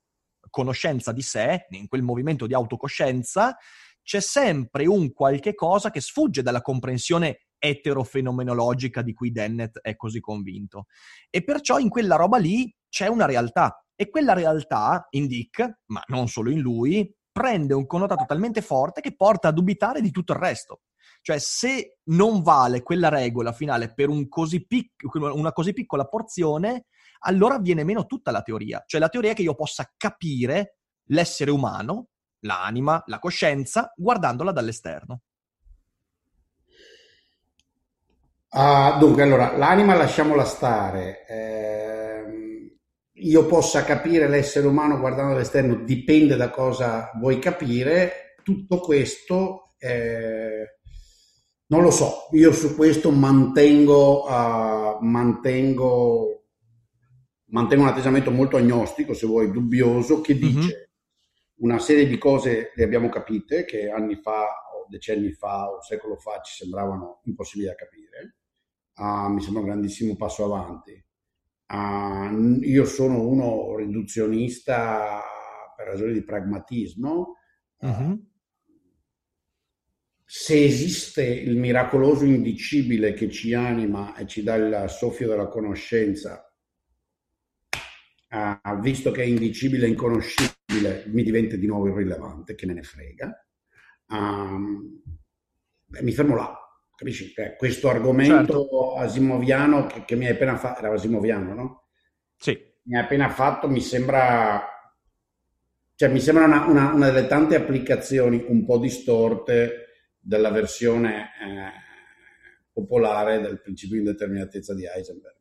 [SPEAKER 1] conoscenza di sé, in quel movimento di autocoscienza, c'è sempre un qualche cosa che sfugge dalla comprensione eterofenomenologica di cui Dennett è così convinto. E perciò in quella roba lì c'è una realtà. E quella realtà in Dick, ma non solo in lui, prende un connotato talmente forte che porta a dubitare di tutto il resto. Cioè, se non vale quella regola finale per un così pic- una così piccola porzione, allora viene meno tutta la teoria. Cioè, la teoria è che io possa capire l'essere umano, l'anima, la coscienza, guardandola dall'esterno.
[SPEAKER 2] Uh, dunque, allora, l'anima lasciamola stare. Eh, io possa capire l'essere umano guardando all'esterno, dipende da cosa vuoi capire. Tutto questo, eh, non lo so, io su questo mantengo, uh, mantengo, mantengo un atteggiamento molto agnostico, se vuoi, dubbioso, che dice mm-hmm. una serie di cose le abbiamo capite, che anni fa o decenni fa o un secolo fa ci sembravano impossibili da capire uh, mi sembra un grandissimo passo avanti. Uh, io sono uno riduzionista per ragioni di pragmatismo. Uh-huh. Se esiste il miracoloso indicibile che ci anima e ci dà il soffio della conoscenza, uh, visto che è indicibile e inconoscibile, mi diventa di nuovo irrilevante, che me ne frega. Um, beh, mi fermo là. Capisci? Cioè, questo argomento certo. asimoviano che, che, mi hai appena fatto, era asimoviano, no?
[SPEAKER 1] Sì.
[SPEAKER 2] Mi hai appena fatto, mi sembra, cioè, mi sembra una, una, una delle tante applicazioni un po' distorte della versione eh, popolare del principio di indeterminatezza di Heisenberg.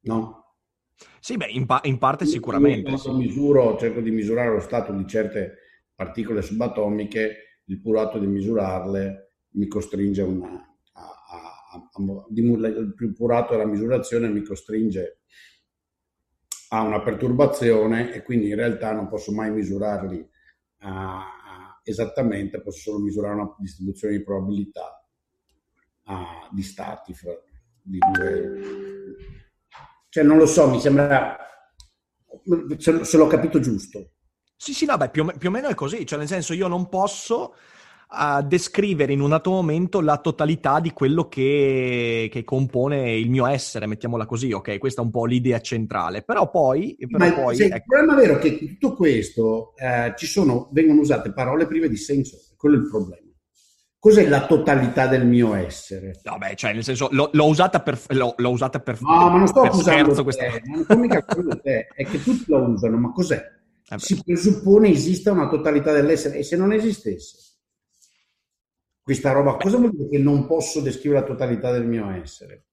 [SPEAKER 2] No?
[SPEAKER 1] Sì, beh, in, pa- in parte sicuramente.
[SPEAKER 2] Io, sì. misuro, cerco di misurare lo stato di certe particole subatomiche il puro atto di misurarle mi costringe una, a, a, a, a il puro atto della misurazione mi costringe a una perturbazione e quindi in realtà non posso mai misurarli esattamente, posso solo misurare una distribuzione di probabilità di stati fra, di due... Cioè non lo so, mi sembra se, se l'ho capito giusto.
[SPEAKER 1] Sì, sì, no, beh, più, più, o meno è così, cioè nel senso io non posso uh, descrivere in un altro momento la totalità di quello che, che, compone il mio essere, mettiamola così, ok? Questa è un po' l'idea centrale, però poi... Però
[SPEAKER 2] Ma
[SPEAKER 1] poi
[SPEAKER 2] sì, ecco. Il problema vero è che in tutto questo eh, ci sono, vengono usate parole prive di senso, quello è il problema. Cos'è la totalità del mio essere?
[SPEAKER 1] No, beh, cioè, nel senso, l'ho, l'ho usata per... L'ho, l'ho usata per
[SPEAKER 2] no, ma non sto accusando te, questa... non sto mica te, è che tutti lo usano, ma cos'è? Eh si presuppone esista una totalità dell'essere e se non esistesse questa roba, cosa vuol dire che non posso descrivere la totalità del mio essere?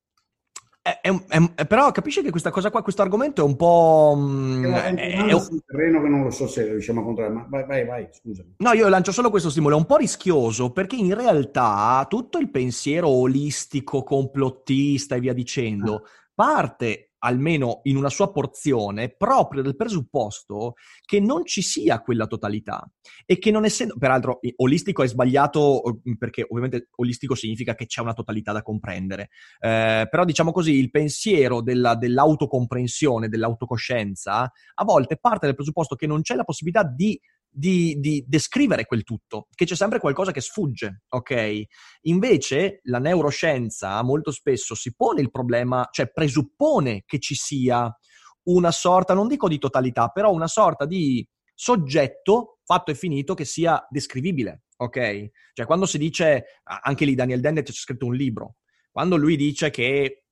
[SPEAKER 1] È, è, è, però capisci che questa cosa qua, questo argomento è un po'. Mh,
[SPEAKER 2] mm, è, un terreno che non lo so se riusciamo a controllare, ma vai, vai, vai, scusami.
[SPEAKER 1] No, io lancio solo questo stimolo, è un po' rischioso perché in realtà tutto il pensiero olistico, complottista e via dicendo ah. parte almeno in una sua porzione, proprio dal presupposto che non ci sia quella totalità e che non essendo, peraltro olistico è sbagliato perché ovviamente olistico significa che c'è una totalità da comprendere, eh, però diciamo così il pensiero della, dell'autocomprensione, dell'autocoscienza a volte parte dal presupposto che non c'è la possibilità di di, di, descrivere quel tutto, che c'è sempre qualcosa che sfugge, ok? Invece la neuroscienza molto spesso si pone il problema, cioè presuppone che ci sia una sorta, non dico di totalità, però una sorta di soggetto fatto e finito che sia descrivibile, ok? Cioè quando si dice, anche lì Daniel Dennett c'è scritto un libro, quando lui dice che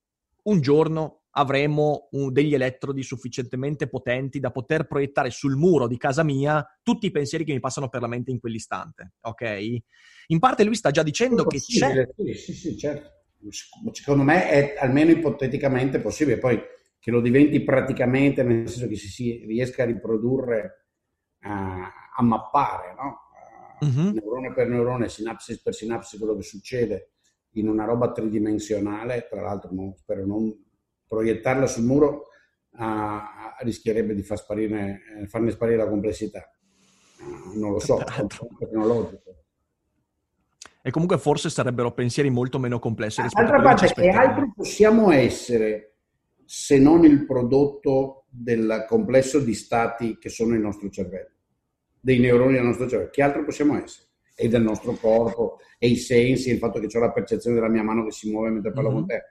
[SPEAKER 1] un giorno avremo un, degli elettrodi sufficientemente potenti da poter proiettare sul muro di casa mia tutti i pensieri che mi passano per la mente in quell'istante, ok? In parte lui sta già dicendo che c'è...
[SPEAKER 2] Sì, sì, sì, certo. Secondo me è almeno ipoteticamente possibile, poi che lo diventi praticamente, nel senso che si, si riesca a riprodurre, a, a mappare, no? Uh-huh. neurone per neurone, sinapsi per sinapsi, quello che succede in una roba tridimensionale, tra l'altro non, spero non proiettarla sul muro uh, rischierebbe di far sparire, eh, farne sparire la complessità. Uh, non lo so, è tecnologico.
[SPEAKER 1] E comunque forse sarebbero pensieri molto meno complessi
[SPEAKER 2] rispetto Altra a parte, che altro possiamo essere se non il prodotto del complesso di stati che sono il nostro cervello, dei neuroni del nostro cervello? Che altro possiamo essere? E del nostro corpo, e i sensi, il fatto che ho la percezione della mia mano che si muove mentre parlo mm-hmm. con te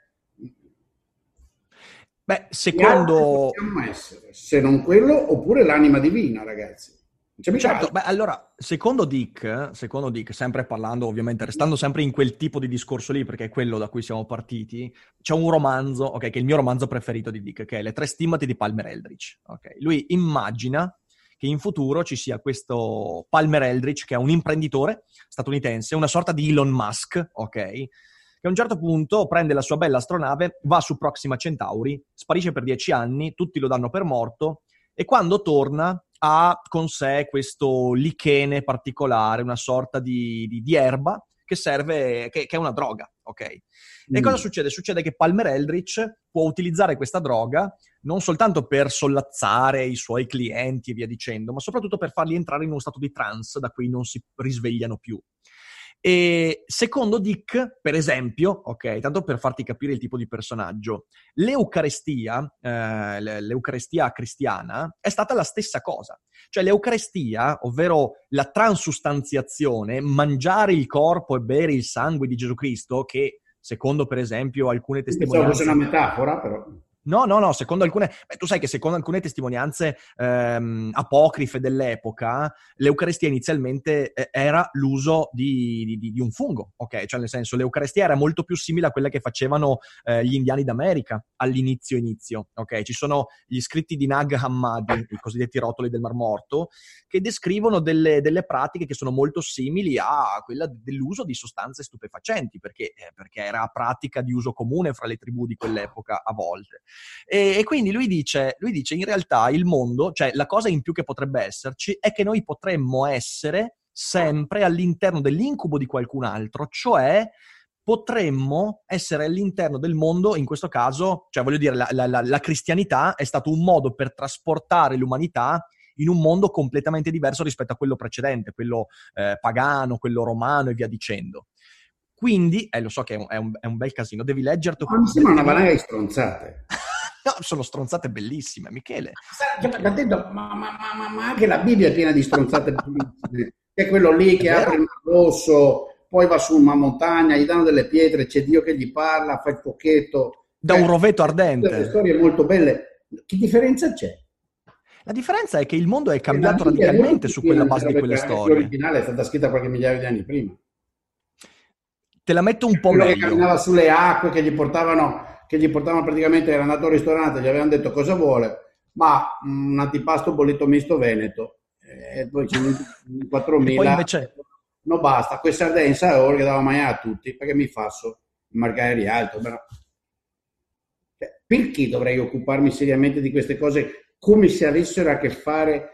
[SPEAKER 1] Beh, secondo...
[SPEAKER 2] essere, se non quello, oppure l'anima divina, ragazzi.
[SPEAKER 1] Certo, beh, allora, secondo Dick, secondo Dick, sempre parlando, ovviamente, restando sempre in quel tipo di discorso lì, perché è quello da cui siamo partiti, c'è un romanzo, ok, che è il mio romanzo preferito di Dick, che è Le tre stimmati di Palmer Eldritch. Okay? Lui immagina che in futuro ci sia questo Palmer Eldritch, che è un imprenditore statunitense, una sorta di Elon Musk, ok? Che a un certo punto prende la sua bella astronave, va su Proxima Centauri, sparisce per dieci anni, tutti lo danno per morto e quando torna ha con sé questo lichene particolare, una sorta di, di, di erba che serve, che, che, è una droga, ok? E mm. cosa succede? Succede che Palmer Eldritch può utilizzare questa droga non soltanto per sollazzare i suoi clienti e via dicendo, ma soprattutto per farli entrare in uno stato di trance da cui non si risvegliano più. E secondo Dick, per esempio, ok, tanto per farti capire il tipo di personaggio, l'Eucarestia, eh, l'Eucarestia cristiana, è stata la stessa cosa. Cioè l'Eucarestia, ovvero la transustanziazione, mangiare il corpo e bere il sangue di Gesù Cristo, che secondo per esempio alcune testimonianze...
[SPEAKER 2] Pensavo fosse una metafora, però...
[SPEAKER 1] No, no, no, secondo alcune... Beh, tu sai che secondo alcune testimonianze ehm, apocrife dell'epoca, l'Eucaristia inizialmente eh, era l'uso di, di, di, un fungo, ok? Cioè nel senso, l'Eucaristia era molto più simile a quella che facevano eh, gli indiani d'America all'inizio inizio, ok? Ci sono gli scritti di Nag Hammadi, i cosiddetti rotoli del Mar Morto, che descrivono delle, delle pratiche che sono molto simili a quella dell'uso di sostanze stupefacenti, perché, eh, perché era pratica di uso comune fra le tribù di quell'epoca a volte. E, e quindi lui dice, lui dice, in realtà il mondo, cioè la cosa in più che potrebbe esserci, è che noi potremmo essere sempre all'interno dell'incubo di qualcun altro, cioè potremmo essere all'interno del mondo, in questo caso, cioè voglio dire, la, la, la, cristianità è stato un modo per trasportare l'umanità in un mondo completamente diverso rispetto a quello precedente, quello eh, pagano, quello romano e via dicendo. Quindi, eh, lo so che è un, è un, è un bel casino, devi leggerti...
[SPEAKER 2] Ma mi sembra una di stronzate.
[SPEAKER 1] No, sono stronzate bellissime, Michele.
[SPEAKER 2] Ma, detto, ma, ma, ma, ma, anche la Bibbia è piena di stronzate bellissime. È quello lì che apre il mar rosso, poi va su una montagna, gli danno delle pietre, c'è Dio che gli parla, fa il pochetto.
[SPEAKER 1] Da un eh, rovetto ardente.
[SPEAKER 2] Delle storie molto belle. Che differenza c'è?
[SPEAKER 1] La differenza è che il mondo è cambiato radicalmente su quella base di quelle storie.
[SPEAKER 2] L'originale è stata scritta qualche migliaio di anni prima
[SPEAKER 1] te la metto un po'
[SPEAKER 2] Quello
[SPEAKER 1] meglio.
[SPEAKER 2] che camminava sulle acque, che gli portavano, che gli portavano praticamente, era andato al ristorante, gli avevano detto cosa vuole, ma un antipasto bollito misto veneto. E poi c'è 4.000. poi invece... No basta, questa sardenza ora che dava mai a tutti, perché mi fasso magari alto. Però... Cioè, perché dovrei occuparmi seriamente di queste cose come se avessero a che fare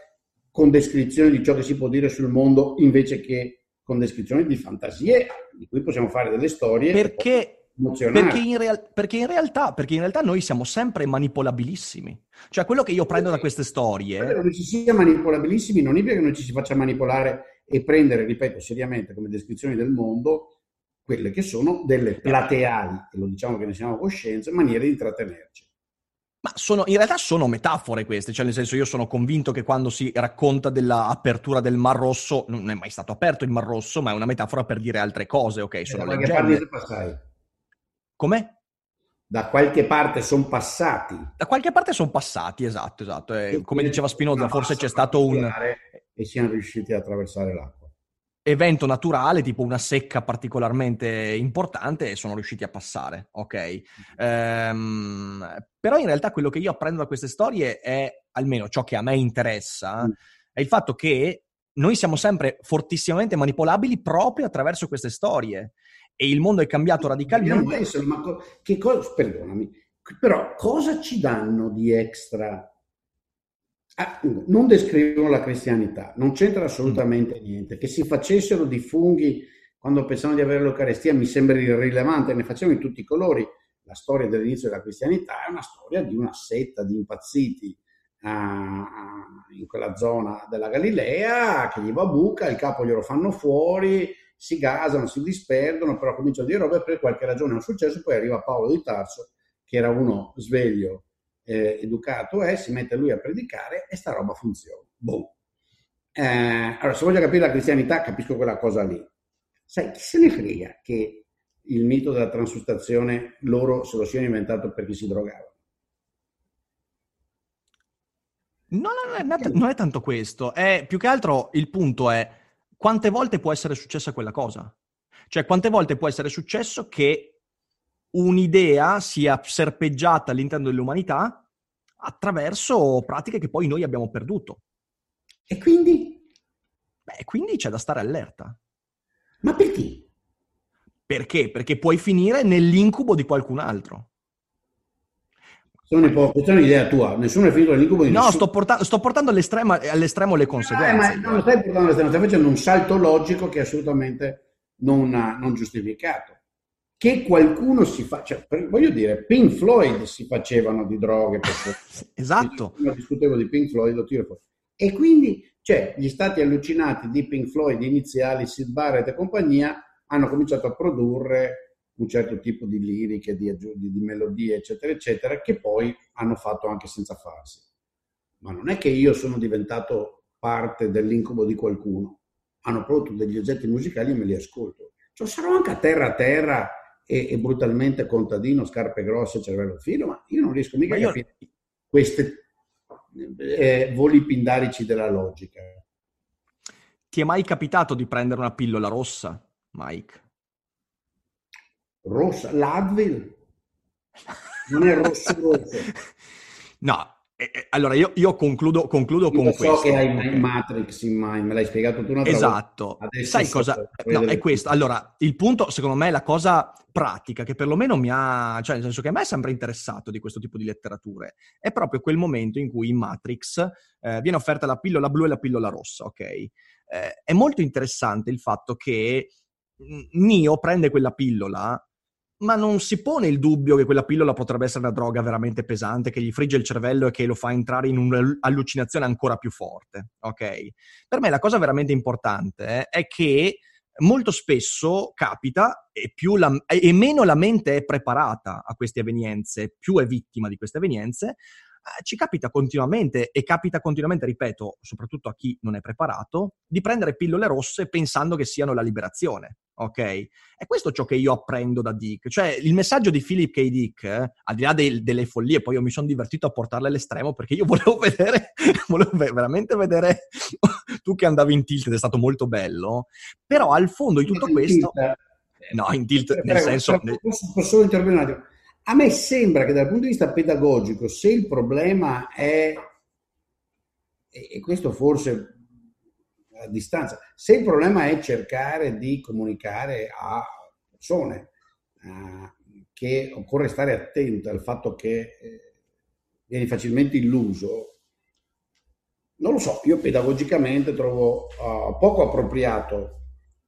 [SPEAKER 2] con descrizioni di ciò che si può dire sul mondo invece che con descrizioni di fantasie di cui possiamo fare delle storie.
[SPEAKER 1] Perché, perché in, real, perché, in realtà, perché in realtà noi siamo sempre manipolabilissimi. Cioè quello che io prendo da queste storie...
[SPEAKER 2] Che non ci sia manipolabilissimi non è che non ci si faccia manipolare e prendere, ripeto, seriamente come descrizioni del mondo quelle che sono delle plateali, e lo diciamo che ne siamo coscienze, maniere di intrattenerci.
[SPEAKER 1] Ma sono, in realtà sono metafore queste, cioè nel senso io sono convinto che quando si racconta dell'apertura del Mar Rosso, non è mai stato aperto il Mar Rosso, ma è una metafora per dire altre cose, ok? Sono
[SPEAKER 2] da leggende.
[SPEAKER 1] Come?
[SPEAKER 2] Da qualche parte sono passati.
[SPEAKER 1] Da qualche parte sono passati, esatto, esatto. E, come diceva Spinoza, forse c'è stato un...
[SPEAKER 2] E siano riusciti ad attraversare l'acqua
[SPEAKER 1] evento naturale, tipo una secca particolarmente importante, e sono riusciti a passare, ok? Ehm, però in realtà quello che io apprendo da queste storie è, almeno ciò che a me interessa, mm. è il fatto che noi siamo sempre fortissimamente manipolabili proprio attraverso queste storie e il mondo è cambiato radicalmente.
[SPEAKER 2] Essere, ma co- che cosa, perdonami, però cosa ci danno di extra Ah, non descrivono la cristianità, non c'entra assolutamente niente. Che si facessero di funghi quando pensano di avere l'Eucarestia mi sembra irrilevante, ne facciamo in tutti i colori. La storia dell'inizio della cristianità è una storia di una setta di impazziti uh, in quella zona della Galilea che gli va a buca, il capo glielo fanno fuori, si gasano, si disperdono, però cominciano a dire robe per qualche ragione è successo, poi arriva Paolo di Tarso che era uno sveglio eh, educato è, si mette lui a predicare e sta roba funziona. Boom. Eh, allora, se voglio capire la cristianità, capisco quella cosa lì. Sai, chi se ne frega che il mito della transustazione loro se lo siano inventato perché si drogavano?
[SPEAKER 1] No, non è, non è tanto questo, è più che altro il punto è quante volte può essere successa quella cosa? Cioè, quante volte può essere successo che un'idea sia serpeggiata all'interno dell'umanità attraverso pratiche che poi noi abbiamo perduto.
[SPEAKER 2] E quindi?
[SPEAKER 1] Beh, quindi c'è da stare allerta.
[SPEAKER 2] Ma perché?
[SPEAKER 1] Perché? Perché puoi finire nell'incubo di qualcun altro.
[SPEAKER 2] Questa è un'idea tua, nessuno è finito nell'incubo di
[SPEAKER 1] No,
[SPEAKER 2] nessuno.
[SPEAKER 1] sto, porta- sto portando all'estremo, all'estremo le conseguenze.
[SPEAKER 2] Eh, ma non stai portando all'estremo, stai facendo un salto logico che è assolutamente non, non giustificato. Che qualcuno si faccia, cioè, voglio dire, Pink Floyd si facevano di droghe.
[SPEAKER 1] esatto.
[SPEAKER 2] Io discutevo di Pink Floyd, lo tiro fuori. E quindi, cioè, gli stati allucinati di Pink Floyd iniziali, Sid Barrett e compagnia, hanno cominciato a produrre un certo tipo di liriche, di, di, di, melodie, eccetera, eccetera, che poi hanno fatto anche senza farsi. Ma non è che io sono diventato parte dell'incubo di qualcuno. Hanno prodotto degli oggetti musicali e me li ascolto. Cioè, sarò anche a terra a terra e, e brutalmente contadino, scarpe grosse, cervello filo, ma io non riesco mica io... a capire queste eh, voli pindarici della logica.
[SPEAKER 1] Ti è mai capitato di prendere una pillola rossa, Mike?
[SPEAKER 2] Rossa, l'Advil non è rosso rosso.
[SPEAKER 1] no, eh, allora io, io concludo, concludo
[SPEAKER 2] io
[SPEAKER 1] con
[SPEAKER 2] so
[SPEAKER 1] questo.
[SPEAKER 2] so che hai okay. Matrix in mind, me l'hai spiegato tu una volta.
[SPEAKER 1] Esatto. Sai cosa? No, è questo. Allora, il punto, secondo me, è la cosa pratica che perlomeno mi ha, cioè nel senso che a me è sempre interessato di questo tipo di letterature, è proprio quel momento in cui in Matrix eh, viene offerta la pillola blu e la pillola rossa, ok? Eh, è molto interessante il fatto che Nio prende quella pillola ma non si pone il dubbio che quella pillola potrebbe essere una droga veramente pesante, che gli frigge il cervello e che lo fa entrare in un'allucinazione ancora più forte, ok? Per me la cosa veramente importante eh, è che molto spesso capita e, la, e, meno la mente è preparata a queste evenienze, più è vittima di queste evenienze, ci capita continuamente e capita continuamente, ripeto, soprattutto a chi non è preparato, di prendere pillole rosse pensando che siano la liberazione ok? E questo è ciò che io apprendo da Dick. Cioè, il messaggio di Philip K. Dick, eh, al di là dei, delle follie, poi io mi sono divertito a portarle all'estremo perché io volevo vedere, volevo veramente vedere tu che andavi in tilt ed è stato molto bello, però al fondo di tutto questo... No, in tilt nel prego, senso...
[SPEAKER 2] Posso, posso intervenire? A me sembra che dal punto di vista pedagogico, se il problema è, e questo forse a distanza. Se il problema è cercare di comunicare a persone eh, che occorre stare attento al fatto che eh, vieni facilmente illuso, non lo so, io pedagogicamente trovo uh, poco appropriato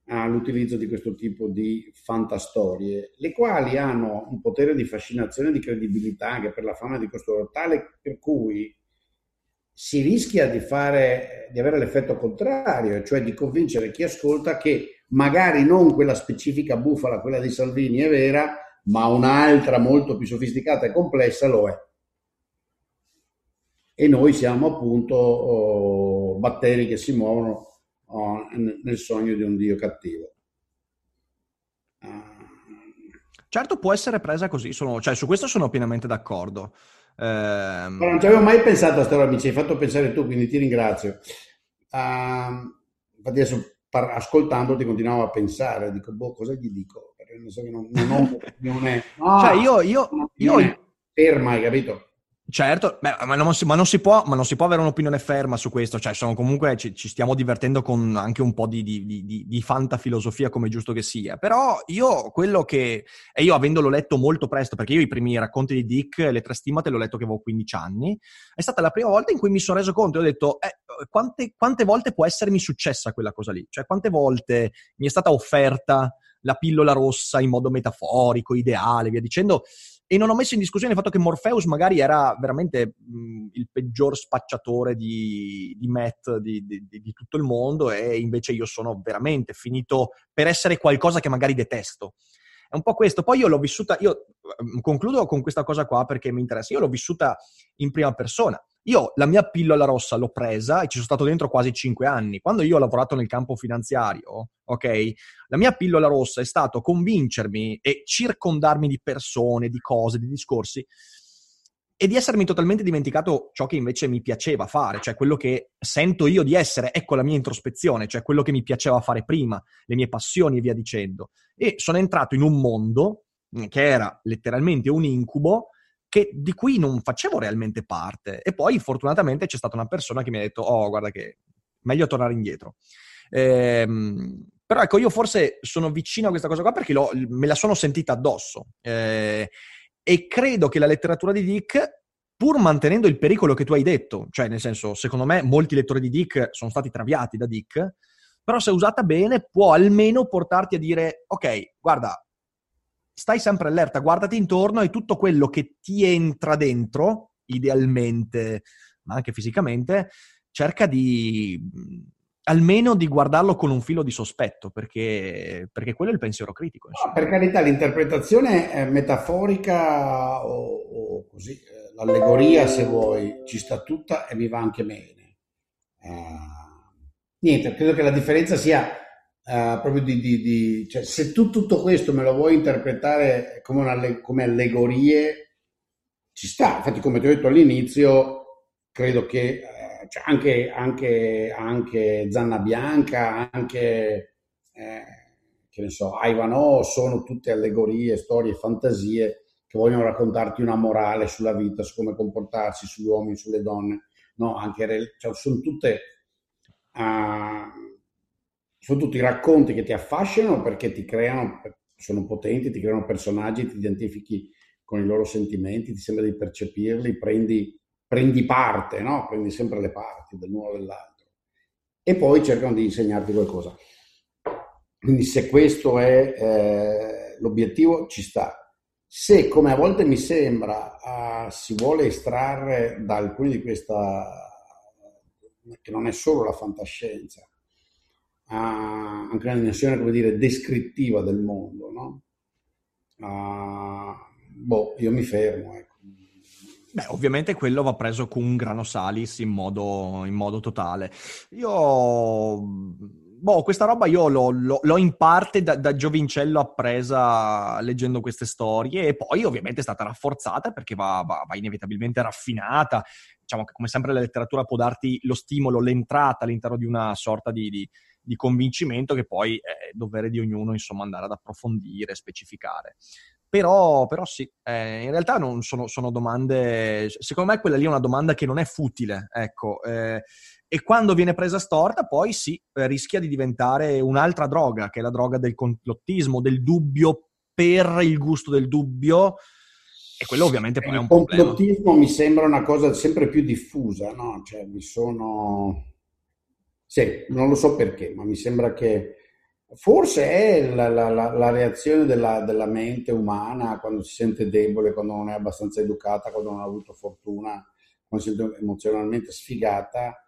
[SPEAKER 2] uh, l'utilizzo di questo tipo di fantastorie, le quali hanno un potere di fascinazione e di credibilità anche per la fama di questo tale per cui si rischia di, fare, di avere l'effetto contrario, cioè di convincere chi ascolta che magari non quella specifica bufala, quella di Salvini, è vera, ma un'altra molto più sofisticata e complessa lo è. E noi siamo appunto oh, batteri che si muovono nel sogno di un Dio cattivo.
[SPEAKER 1] Certo, può essere presa così, sono, cioè, su questo sono pienamente d'accordo.
[SPEAKER 2] Ehm... non ci avevo mai pensato a questa roba, mi ci hai fatto pensare tu, quindi ti ringrazio. Uh, adesso par- ascoltandoti continuavo a pensare, dico, boh, cosa gli dico? Perché non so che non, non ho un'opinione.
[SPEAKER 1] No, cioè io, io, io...
[SPEAKER 2] ferma, hai capito?
[SPEAKER 1] Certo, beh, ma, non si, ma, non può, ma, non si, può, avere un'opinione ferma su questo, cioè comunque ci, ci stiamo divertendo con anche un po' di, di, di, di fantafilosofia come giusto che sia, però io quello che, e io avendolo letto molto presto, perché io i primi racconti di Dick, le tre stimate, l'ho letto che avevo 15 anni, è stata la prima volta in cui mi sono reso conto e ho detto eh, quante, quante volte può essermi successa quella cosa lì, cioè quante volte mi è stata offerta la pillola rossa in modo metaforico, ideale, via dicendo e non ho messo in discussione il fatto che Morpheus magari era veramente mh, il peggior spacciatore di, di Matt di, di, di, tutto il mondo e invece io sono veramente finito per essere qualcosa che magari detesto. È un po' questo. Poi io l'ho vissuta, io concludo con questa cosa qua perché mi interessa, io l'ho vissuta in prima persona. Io la mia pillola rossa l'ho presa e ci sono stato dentro quasi cinque anni. Quando io ho lavorato nel campo finanziario, ok, la mia pillola rossa è stato convincermi e circondarmi di persone, di cose, di discorsi e di essermi totalmente dimenticato ciò che invece mi piaceva fare, cioè quello che sento io di essere, ecco la mia introspezione, cioè quello che mi piaceva fare prima, le mie passioni e via dicendo. E sono entrato in un mondo che era letteralmente un incubo che, di cui non facevo realmente parte. E poi fortunatamente c'è stata una persona che mi ha detto, oh guarda che meglio tornare indietro. Ehm, però ecco, io forse sono vicino a questa cosa qua perché me la sono sentita addosso. Eh, e credo che la letteratura di Dick, pur mantenendo il pericolo che tu hai detto, cioè nel senso, secondo me molti lettori di Dick sono stati traviati da Dick, però se usata bene può almeno portarti a dire, ok, guarda, stai sempre allerta, guardati intorno e tutto quello che ti entra dentro, idealmente, ma anche fisicamente, cerca di almeno di guardarlo con un filo di sospetto, perché, perché quello è il pensiero critico.
[SPEAKER 2] No, per carità, l'interpretazione metaforica o, o, così, eh, l'allegoria, se vuoi, ci sta tutta e mi va anche bene. Uh, niente, credo che la differenza sia uh, proprio di, di, di, cioè, se tu tutto questo me lo vuoi interpretare come, una, come allegorie, ci sta. Infatti, come ti ho detto all'inizio, credo che cioè anche, anche, anche, Zanna Bianca, anche eh, che ne so, Ivanhoe sono tutte allegorie, storie, fantasie che vogliono raccontarti una morale sulla vita, su come comportarsi, sugli uomini, sulle donne. No, anche cioè, sono tutte uh, sono tutti racconti che ti affascinano perché ti creano, sono potenti, ti creano personaggi, ti identifichi con i loro sentimenti, ti sembra di percepirli, prendi prendi parte, no? prendi sempre le parti dell'uno o dell'altro e poi cercano di insegnarti qualcosa. Quindi se questo è eh, l'obiettivo ci sta. Se come a volte mi sembra uh, si vuole estrarre da alcuni di questa, che non è solo la fantascienza, uh, anche una dimensione, come dire, descrittiva del mondo, no? Uh, boh, io mi fermo, ecco.
[SPEAKER 1] Beh, ovviamente quello va preso con un grano salis in modo, in modo totale. Io, boh, questa roba io l'ho, l'ho, l'ho in parte da, da, giovincello appresa leggendo queste storie e poi ovviamente è stata rafforzata perché va, va, va inevitabilmente raffinata. Diciamo che come sempre la letteratura può darti lo stimolo, l'entrata all'interno di una sorta di, di, di convincimento che poi è dovere di ognuno, insomma, andare ad approfondire, specificare. Però, però sì, eh, in realtà non sono, sono, domande, secondo me quella lì è una domanda che non è futile, ecco, eh, e quando viene presa storta poi sì, eh, rischia di diventare un'altra droga, che è la droga del complottismo, del dubbio per il gusto del dubbio, e quello ovviamente poi è un problema.
[SPEAKER 2] Il complottismo mi sembra una cosa sempre più diffusa, no? Cioè, mi sono... Sì, non lo so perché, ma mi sembra che Forse è la, la, la reazione della, della, mente umana quando si sente debole, quando non è abbastanza educata, quando non ha avuto fortuna, quando si sente emozionalmente sfigata,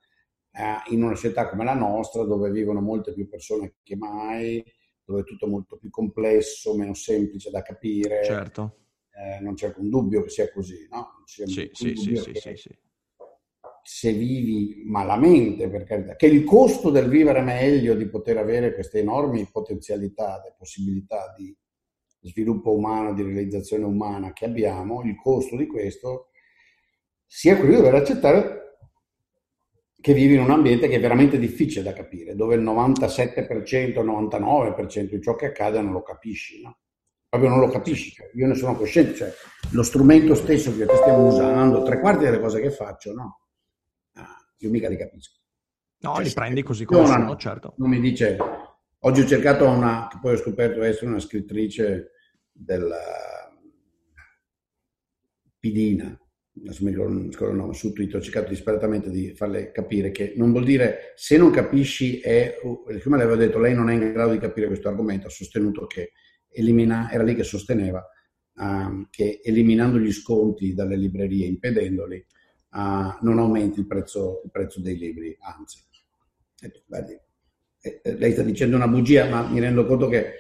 [SPEAKER 2] eh, in una città come la nostra, dove vivono molte più persone che mai, dove è tutto molto più complesso, meno semplice da capire.
[SPEAKER 1] Certo.
[SPEAKER 2] Eh, non c'è alcun dubbio che sia così, no?
[SPEAKER 1] Sì, sì, sì, sì, sì, sì
[SPEAKER 2] se vivi malamente, per carità, che il costo del vivere meglio, di poter avere queste enormi potenzialità, le possibilità di sviluppo umano, di realizzazione umana che abbiamo, il costo di questo sia quello di dover accettare che vivi in un ambiente che è veramente difficile da capire, dove il 97%, 99% di ciò che accade non lo capisci, no? Proprio non lo capisci, cioè, io ne sono cosciente, cioè lo strumento stesso che stiamo usando, tre quarti delle cose che faccio, no? Io mica li capisco.
[SPEAKER 1] No, cioè, li prendi così come sono, no, certo.
[SPEAKER 2] Non mi dice, oggi ho cercato una, che poi ho scoperto essere una scrittrice della Pidina, adesso mi ricordo il nome, su Twitter ho cercato disperatamente di farle capire che non vuol dire se non capisci è, come le avevo detto, lei non è in grado di capire questo argomento, ha sostenuto che elimina, era lì che sosteneva um, che eliminando gli sconti dalle librerie, impedendoli, uh, non aumenti il prezzo, il prezzo, dei libri, anzi. Lei sta dicendo una bugia, ma mi rendo conto che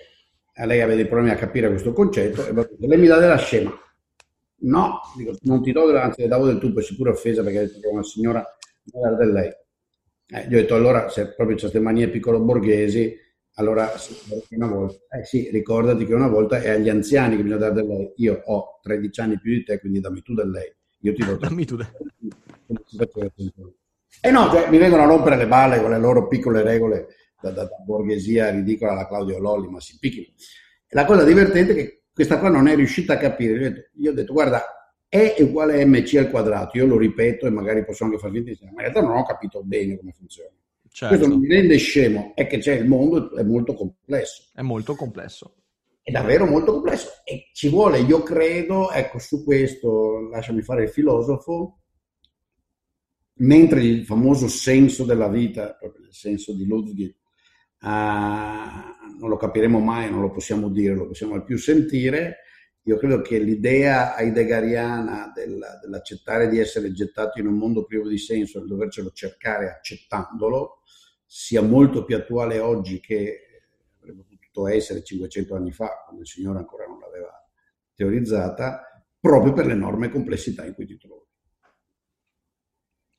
[SPEAKER 2] lei aveva dei problemi a capire questo concetto. E lei mi dà della scema. No, dico, non ti do anzi le davo del tubo, è sicuro offesa perché ha detto che una signora non era del lei. Eh, gli ho detto allora se proprio c'è queste manie piccolo borghesi, allora una volta, eh sì, ricordati che una volta è agli anziani che bisogna dare del lei. Io ho 13 anni più di te, quindi dammi tu del lei. Io ti do
[SPEAKER 1] dammi tu.
[SPEAKER 2] E no, cioè, mi vengono a rompere le balle con le loro piccole regole da, da, da borghesia ridicola alla Claudio Lolli, ma si picchino. La cosa divertente è che questa qua non è riuscita a capire. Io ho detto, guarda, E è uguale a mc al quadrato. Io lo ripeto e magari posso anche far finta ma in realtà non ho capito bene come funziona. Certo. Questo non mi rende scemo, è che c'è il mondo, è molto complesso.
[SPEAKER 1] È molto complesso.
[SPEAKER 2] È davvero molto complesso e ci vuole, io credo, ecco su questo, lasciami fare il filosofo, mentre il famoso senso della vita, proprio il senso di Ludwig, uh, non lo capiremo mai, non lo possiamo dire, lo possiamo al più sentire, io credo che l'idea heideggeriana del, dell'accettare di essere gettato in un mondo privo di senso e dovercelo cercare accettandolo sia molto più attuale oggi che potuto essere 500 anni fa, quando il Signore ancora non l'aveva teorizzata, proprio per l'enorme complessità in cui ti trovi.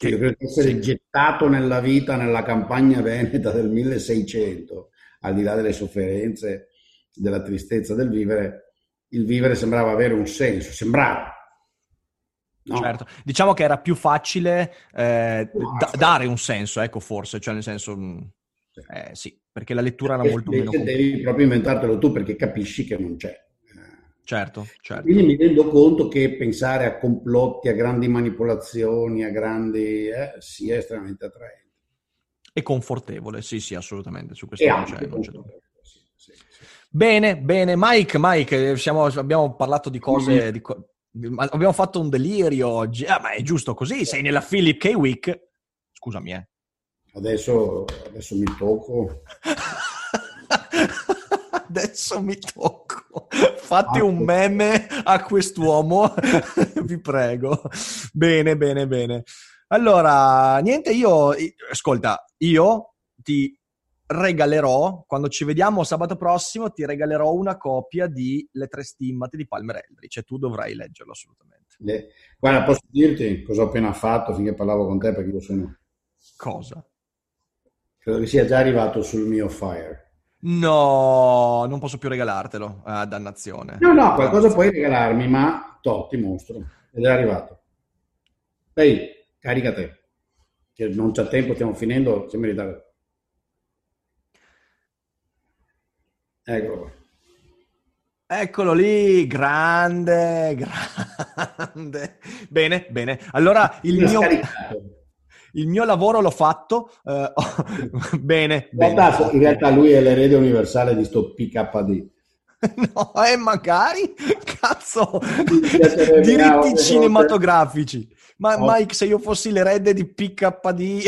[SPEAKER 2] Io credo di essere gettato nella vita, nella campagna veneta del 1600, al di là delle sofferenze, della tristezza del vivere, il vivere sembrava avere un senso, sembrava.
[SPEAKER 1] No? Certo, diciamo che era più facile eh, da- dare un senso, ecco forse, cioè nel senso, mm, eh, sì, perché la lettura era molto meno...
[SPEAKER 2] Devi proprio inventartelo tu perché capisci che non c'è.
[SPEAKER 1] Certo, certo.
[SPEAKER 2] Quindi mi rendo conto che pensare a complotti, a grandi manipolazioni, a grandi... Eh, sia estremamente attraente.
[SPEAKER 1] E confortevole, sì, sì, assolutamente. Su questo non c'è, non c'è dubbio. Bene, bene. Mike, Mike, siamo, abbiamo parlato di cose... Mm-hmm. Di co- abbiamo fatto un delirio oggi. Ah, ma è giusto così, sei nella Philip K. Week. Scusami, eh.
[SPEAKER 2] Adesso, adesso mi tocco.
[SPEAKER 1] adesso mi tocco. Fate un meme a quest'uomo, vi prego. Bene, bene, bene. Allora, niente, io... Ascolta, io ti regalerò, quando ci vediamo sabato prossimo, ti regalerò una copia di Le tre stimmate di Palmer Eldritch e tu dovrai leggerlo assolutamente.
[SPEAKER 2] Le... Guarda, posso dirti cosa ho appena fatto finché parlavo con te perché io sono...
[SPEAKER 1] Cosa?
[SPEAKER 2] Credo che sia già arrivato sul mio Fire.
[SPEAKER 1] No, non posso più regalartelo, ah, dannazione.
[SPEAKER 2] No, no, qualcosa puoi regalarmi, ma Totti, mostro. Ed è arrivato. Ehi, carica te. Che non c'è tempo, stiamo finendo, sembra di dare Eccolo.
[SPEAKER 1] Eccolo lì, grande, grande. Bene, bene. Allora il mio, il mio lavoro l'ho fatto. Uh, bene,
[SPEAKER 2] in realtà. In realtà lui è l'erede universale di sto PKD.
[SPEAKER 1] No, e eh, magari, cazzo, diritti cinematografici. Ma oh. Mike, se io fossi l'erede di PKD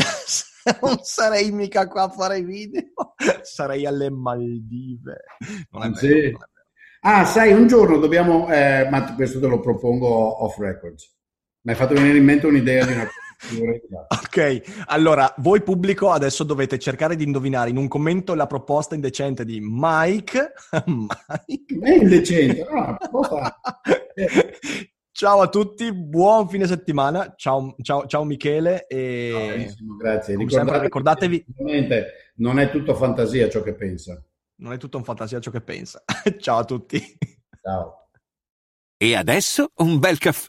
[SPEAKER 1] non sarei mica qua a fare video, sarei alle Maldive. Non è, sì. vero, non è.
[SPEAKER 2] Ah, sai, un giorno dobbiamo, eh, ma questo te lo propongo off records. Mi hai fatto venire in mente un'idea di una
[SPEAKER 1] Ok, allora voi pubblico adesso dovete cercare di indovinare in un commento la proposta indecente di Mike.
[SPEAKER 2] Mike. È indecente, no.
[SPEAKER 1] Ciao a tutti, buon fine settimana. Ciao, ciao, ciao Michele. E...
[SPEAKER 2] No, grazie.
[SPEAKER 1] Ricordate, ricordatevi.
[SPEAKER 2] Non è tutto fantasia ciò che pensa.
[SPEAKER 1] Non è tutto un fantasia ciò che pensa. ciao a tutti.
[SPEAKER 2] Ciao.
[SPEAKER 3] E adesso un bel caffè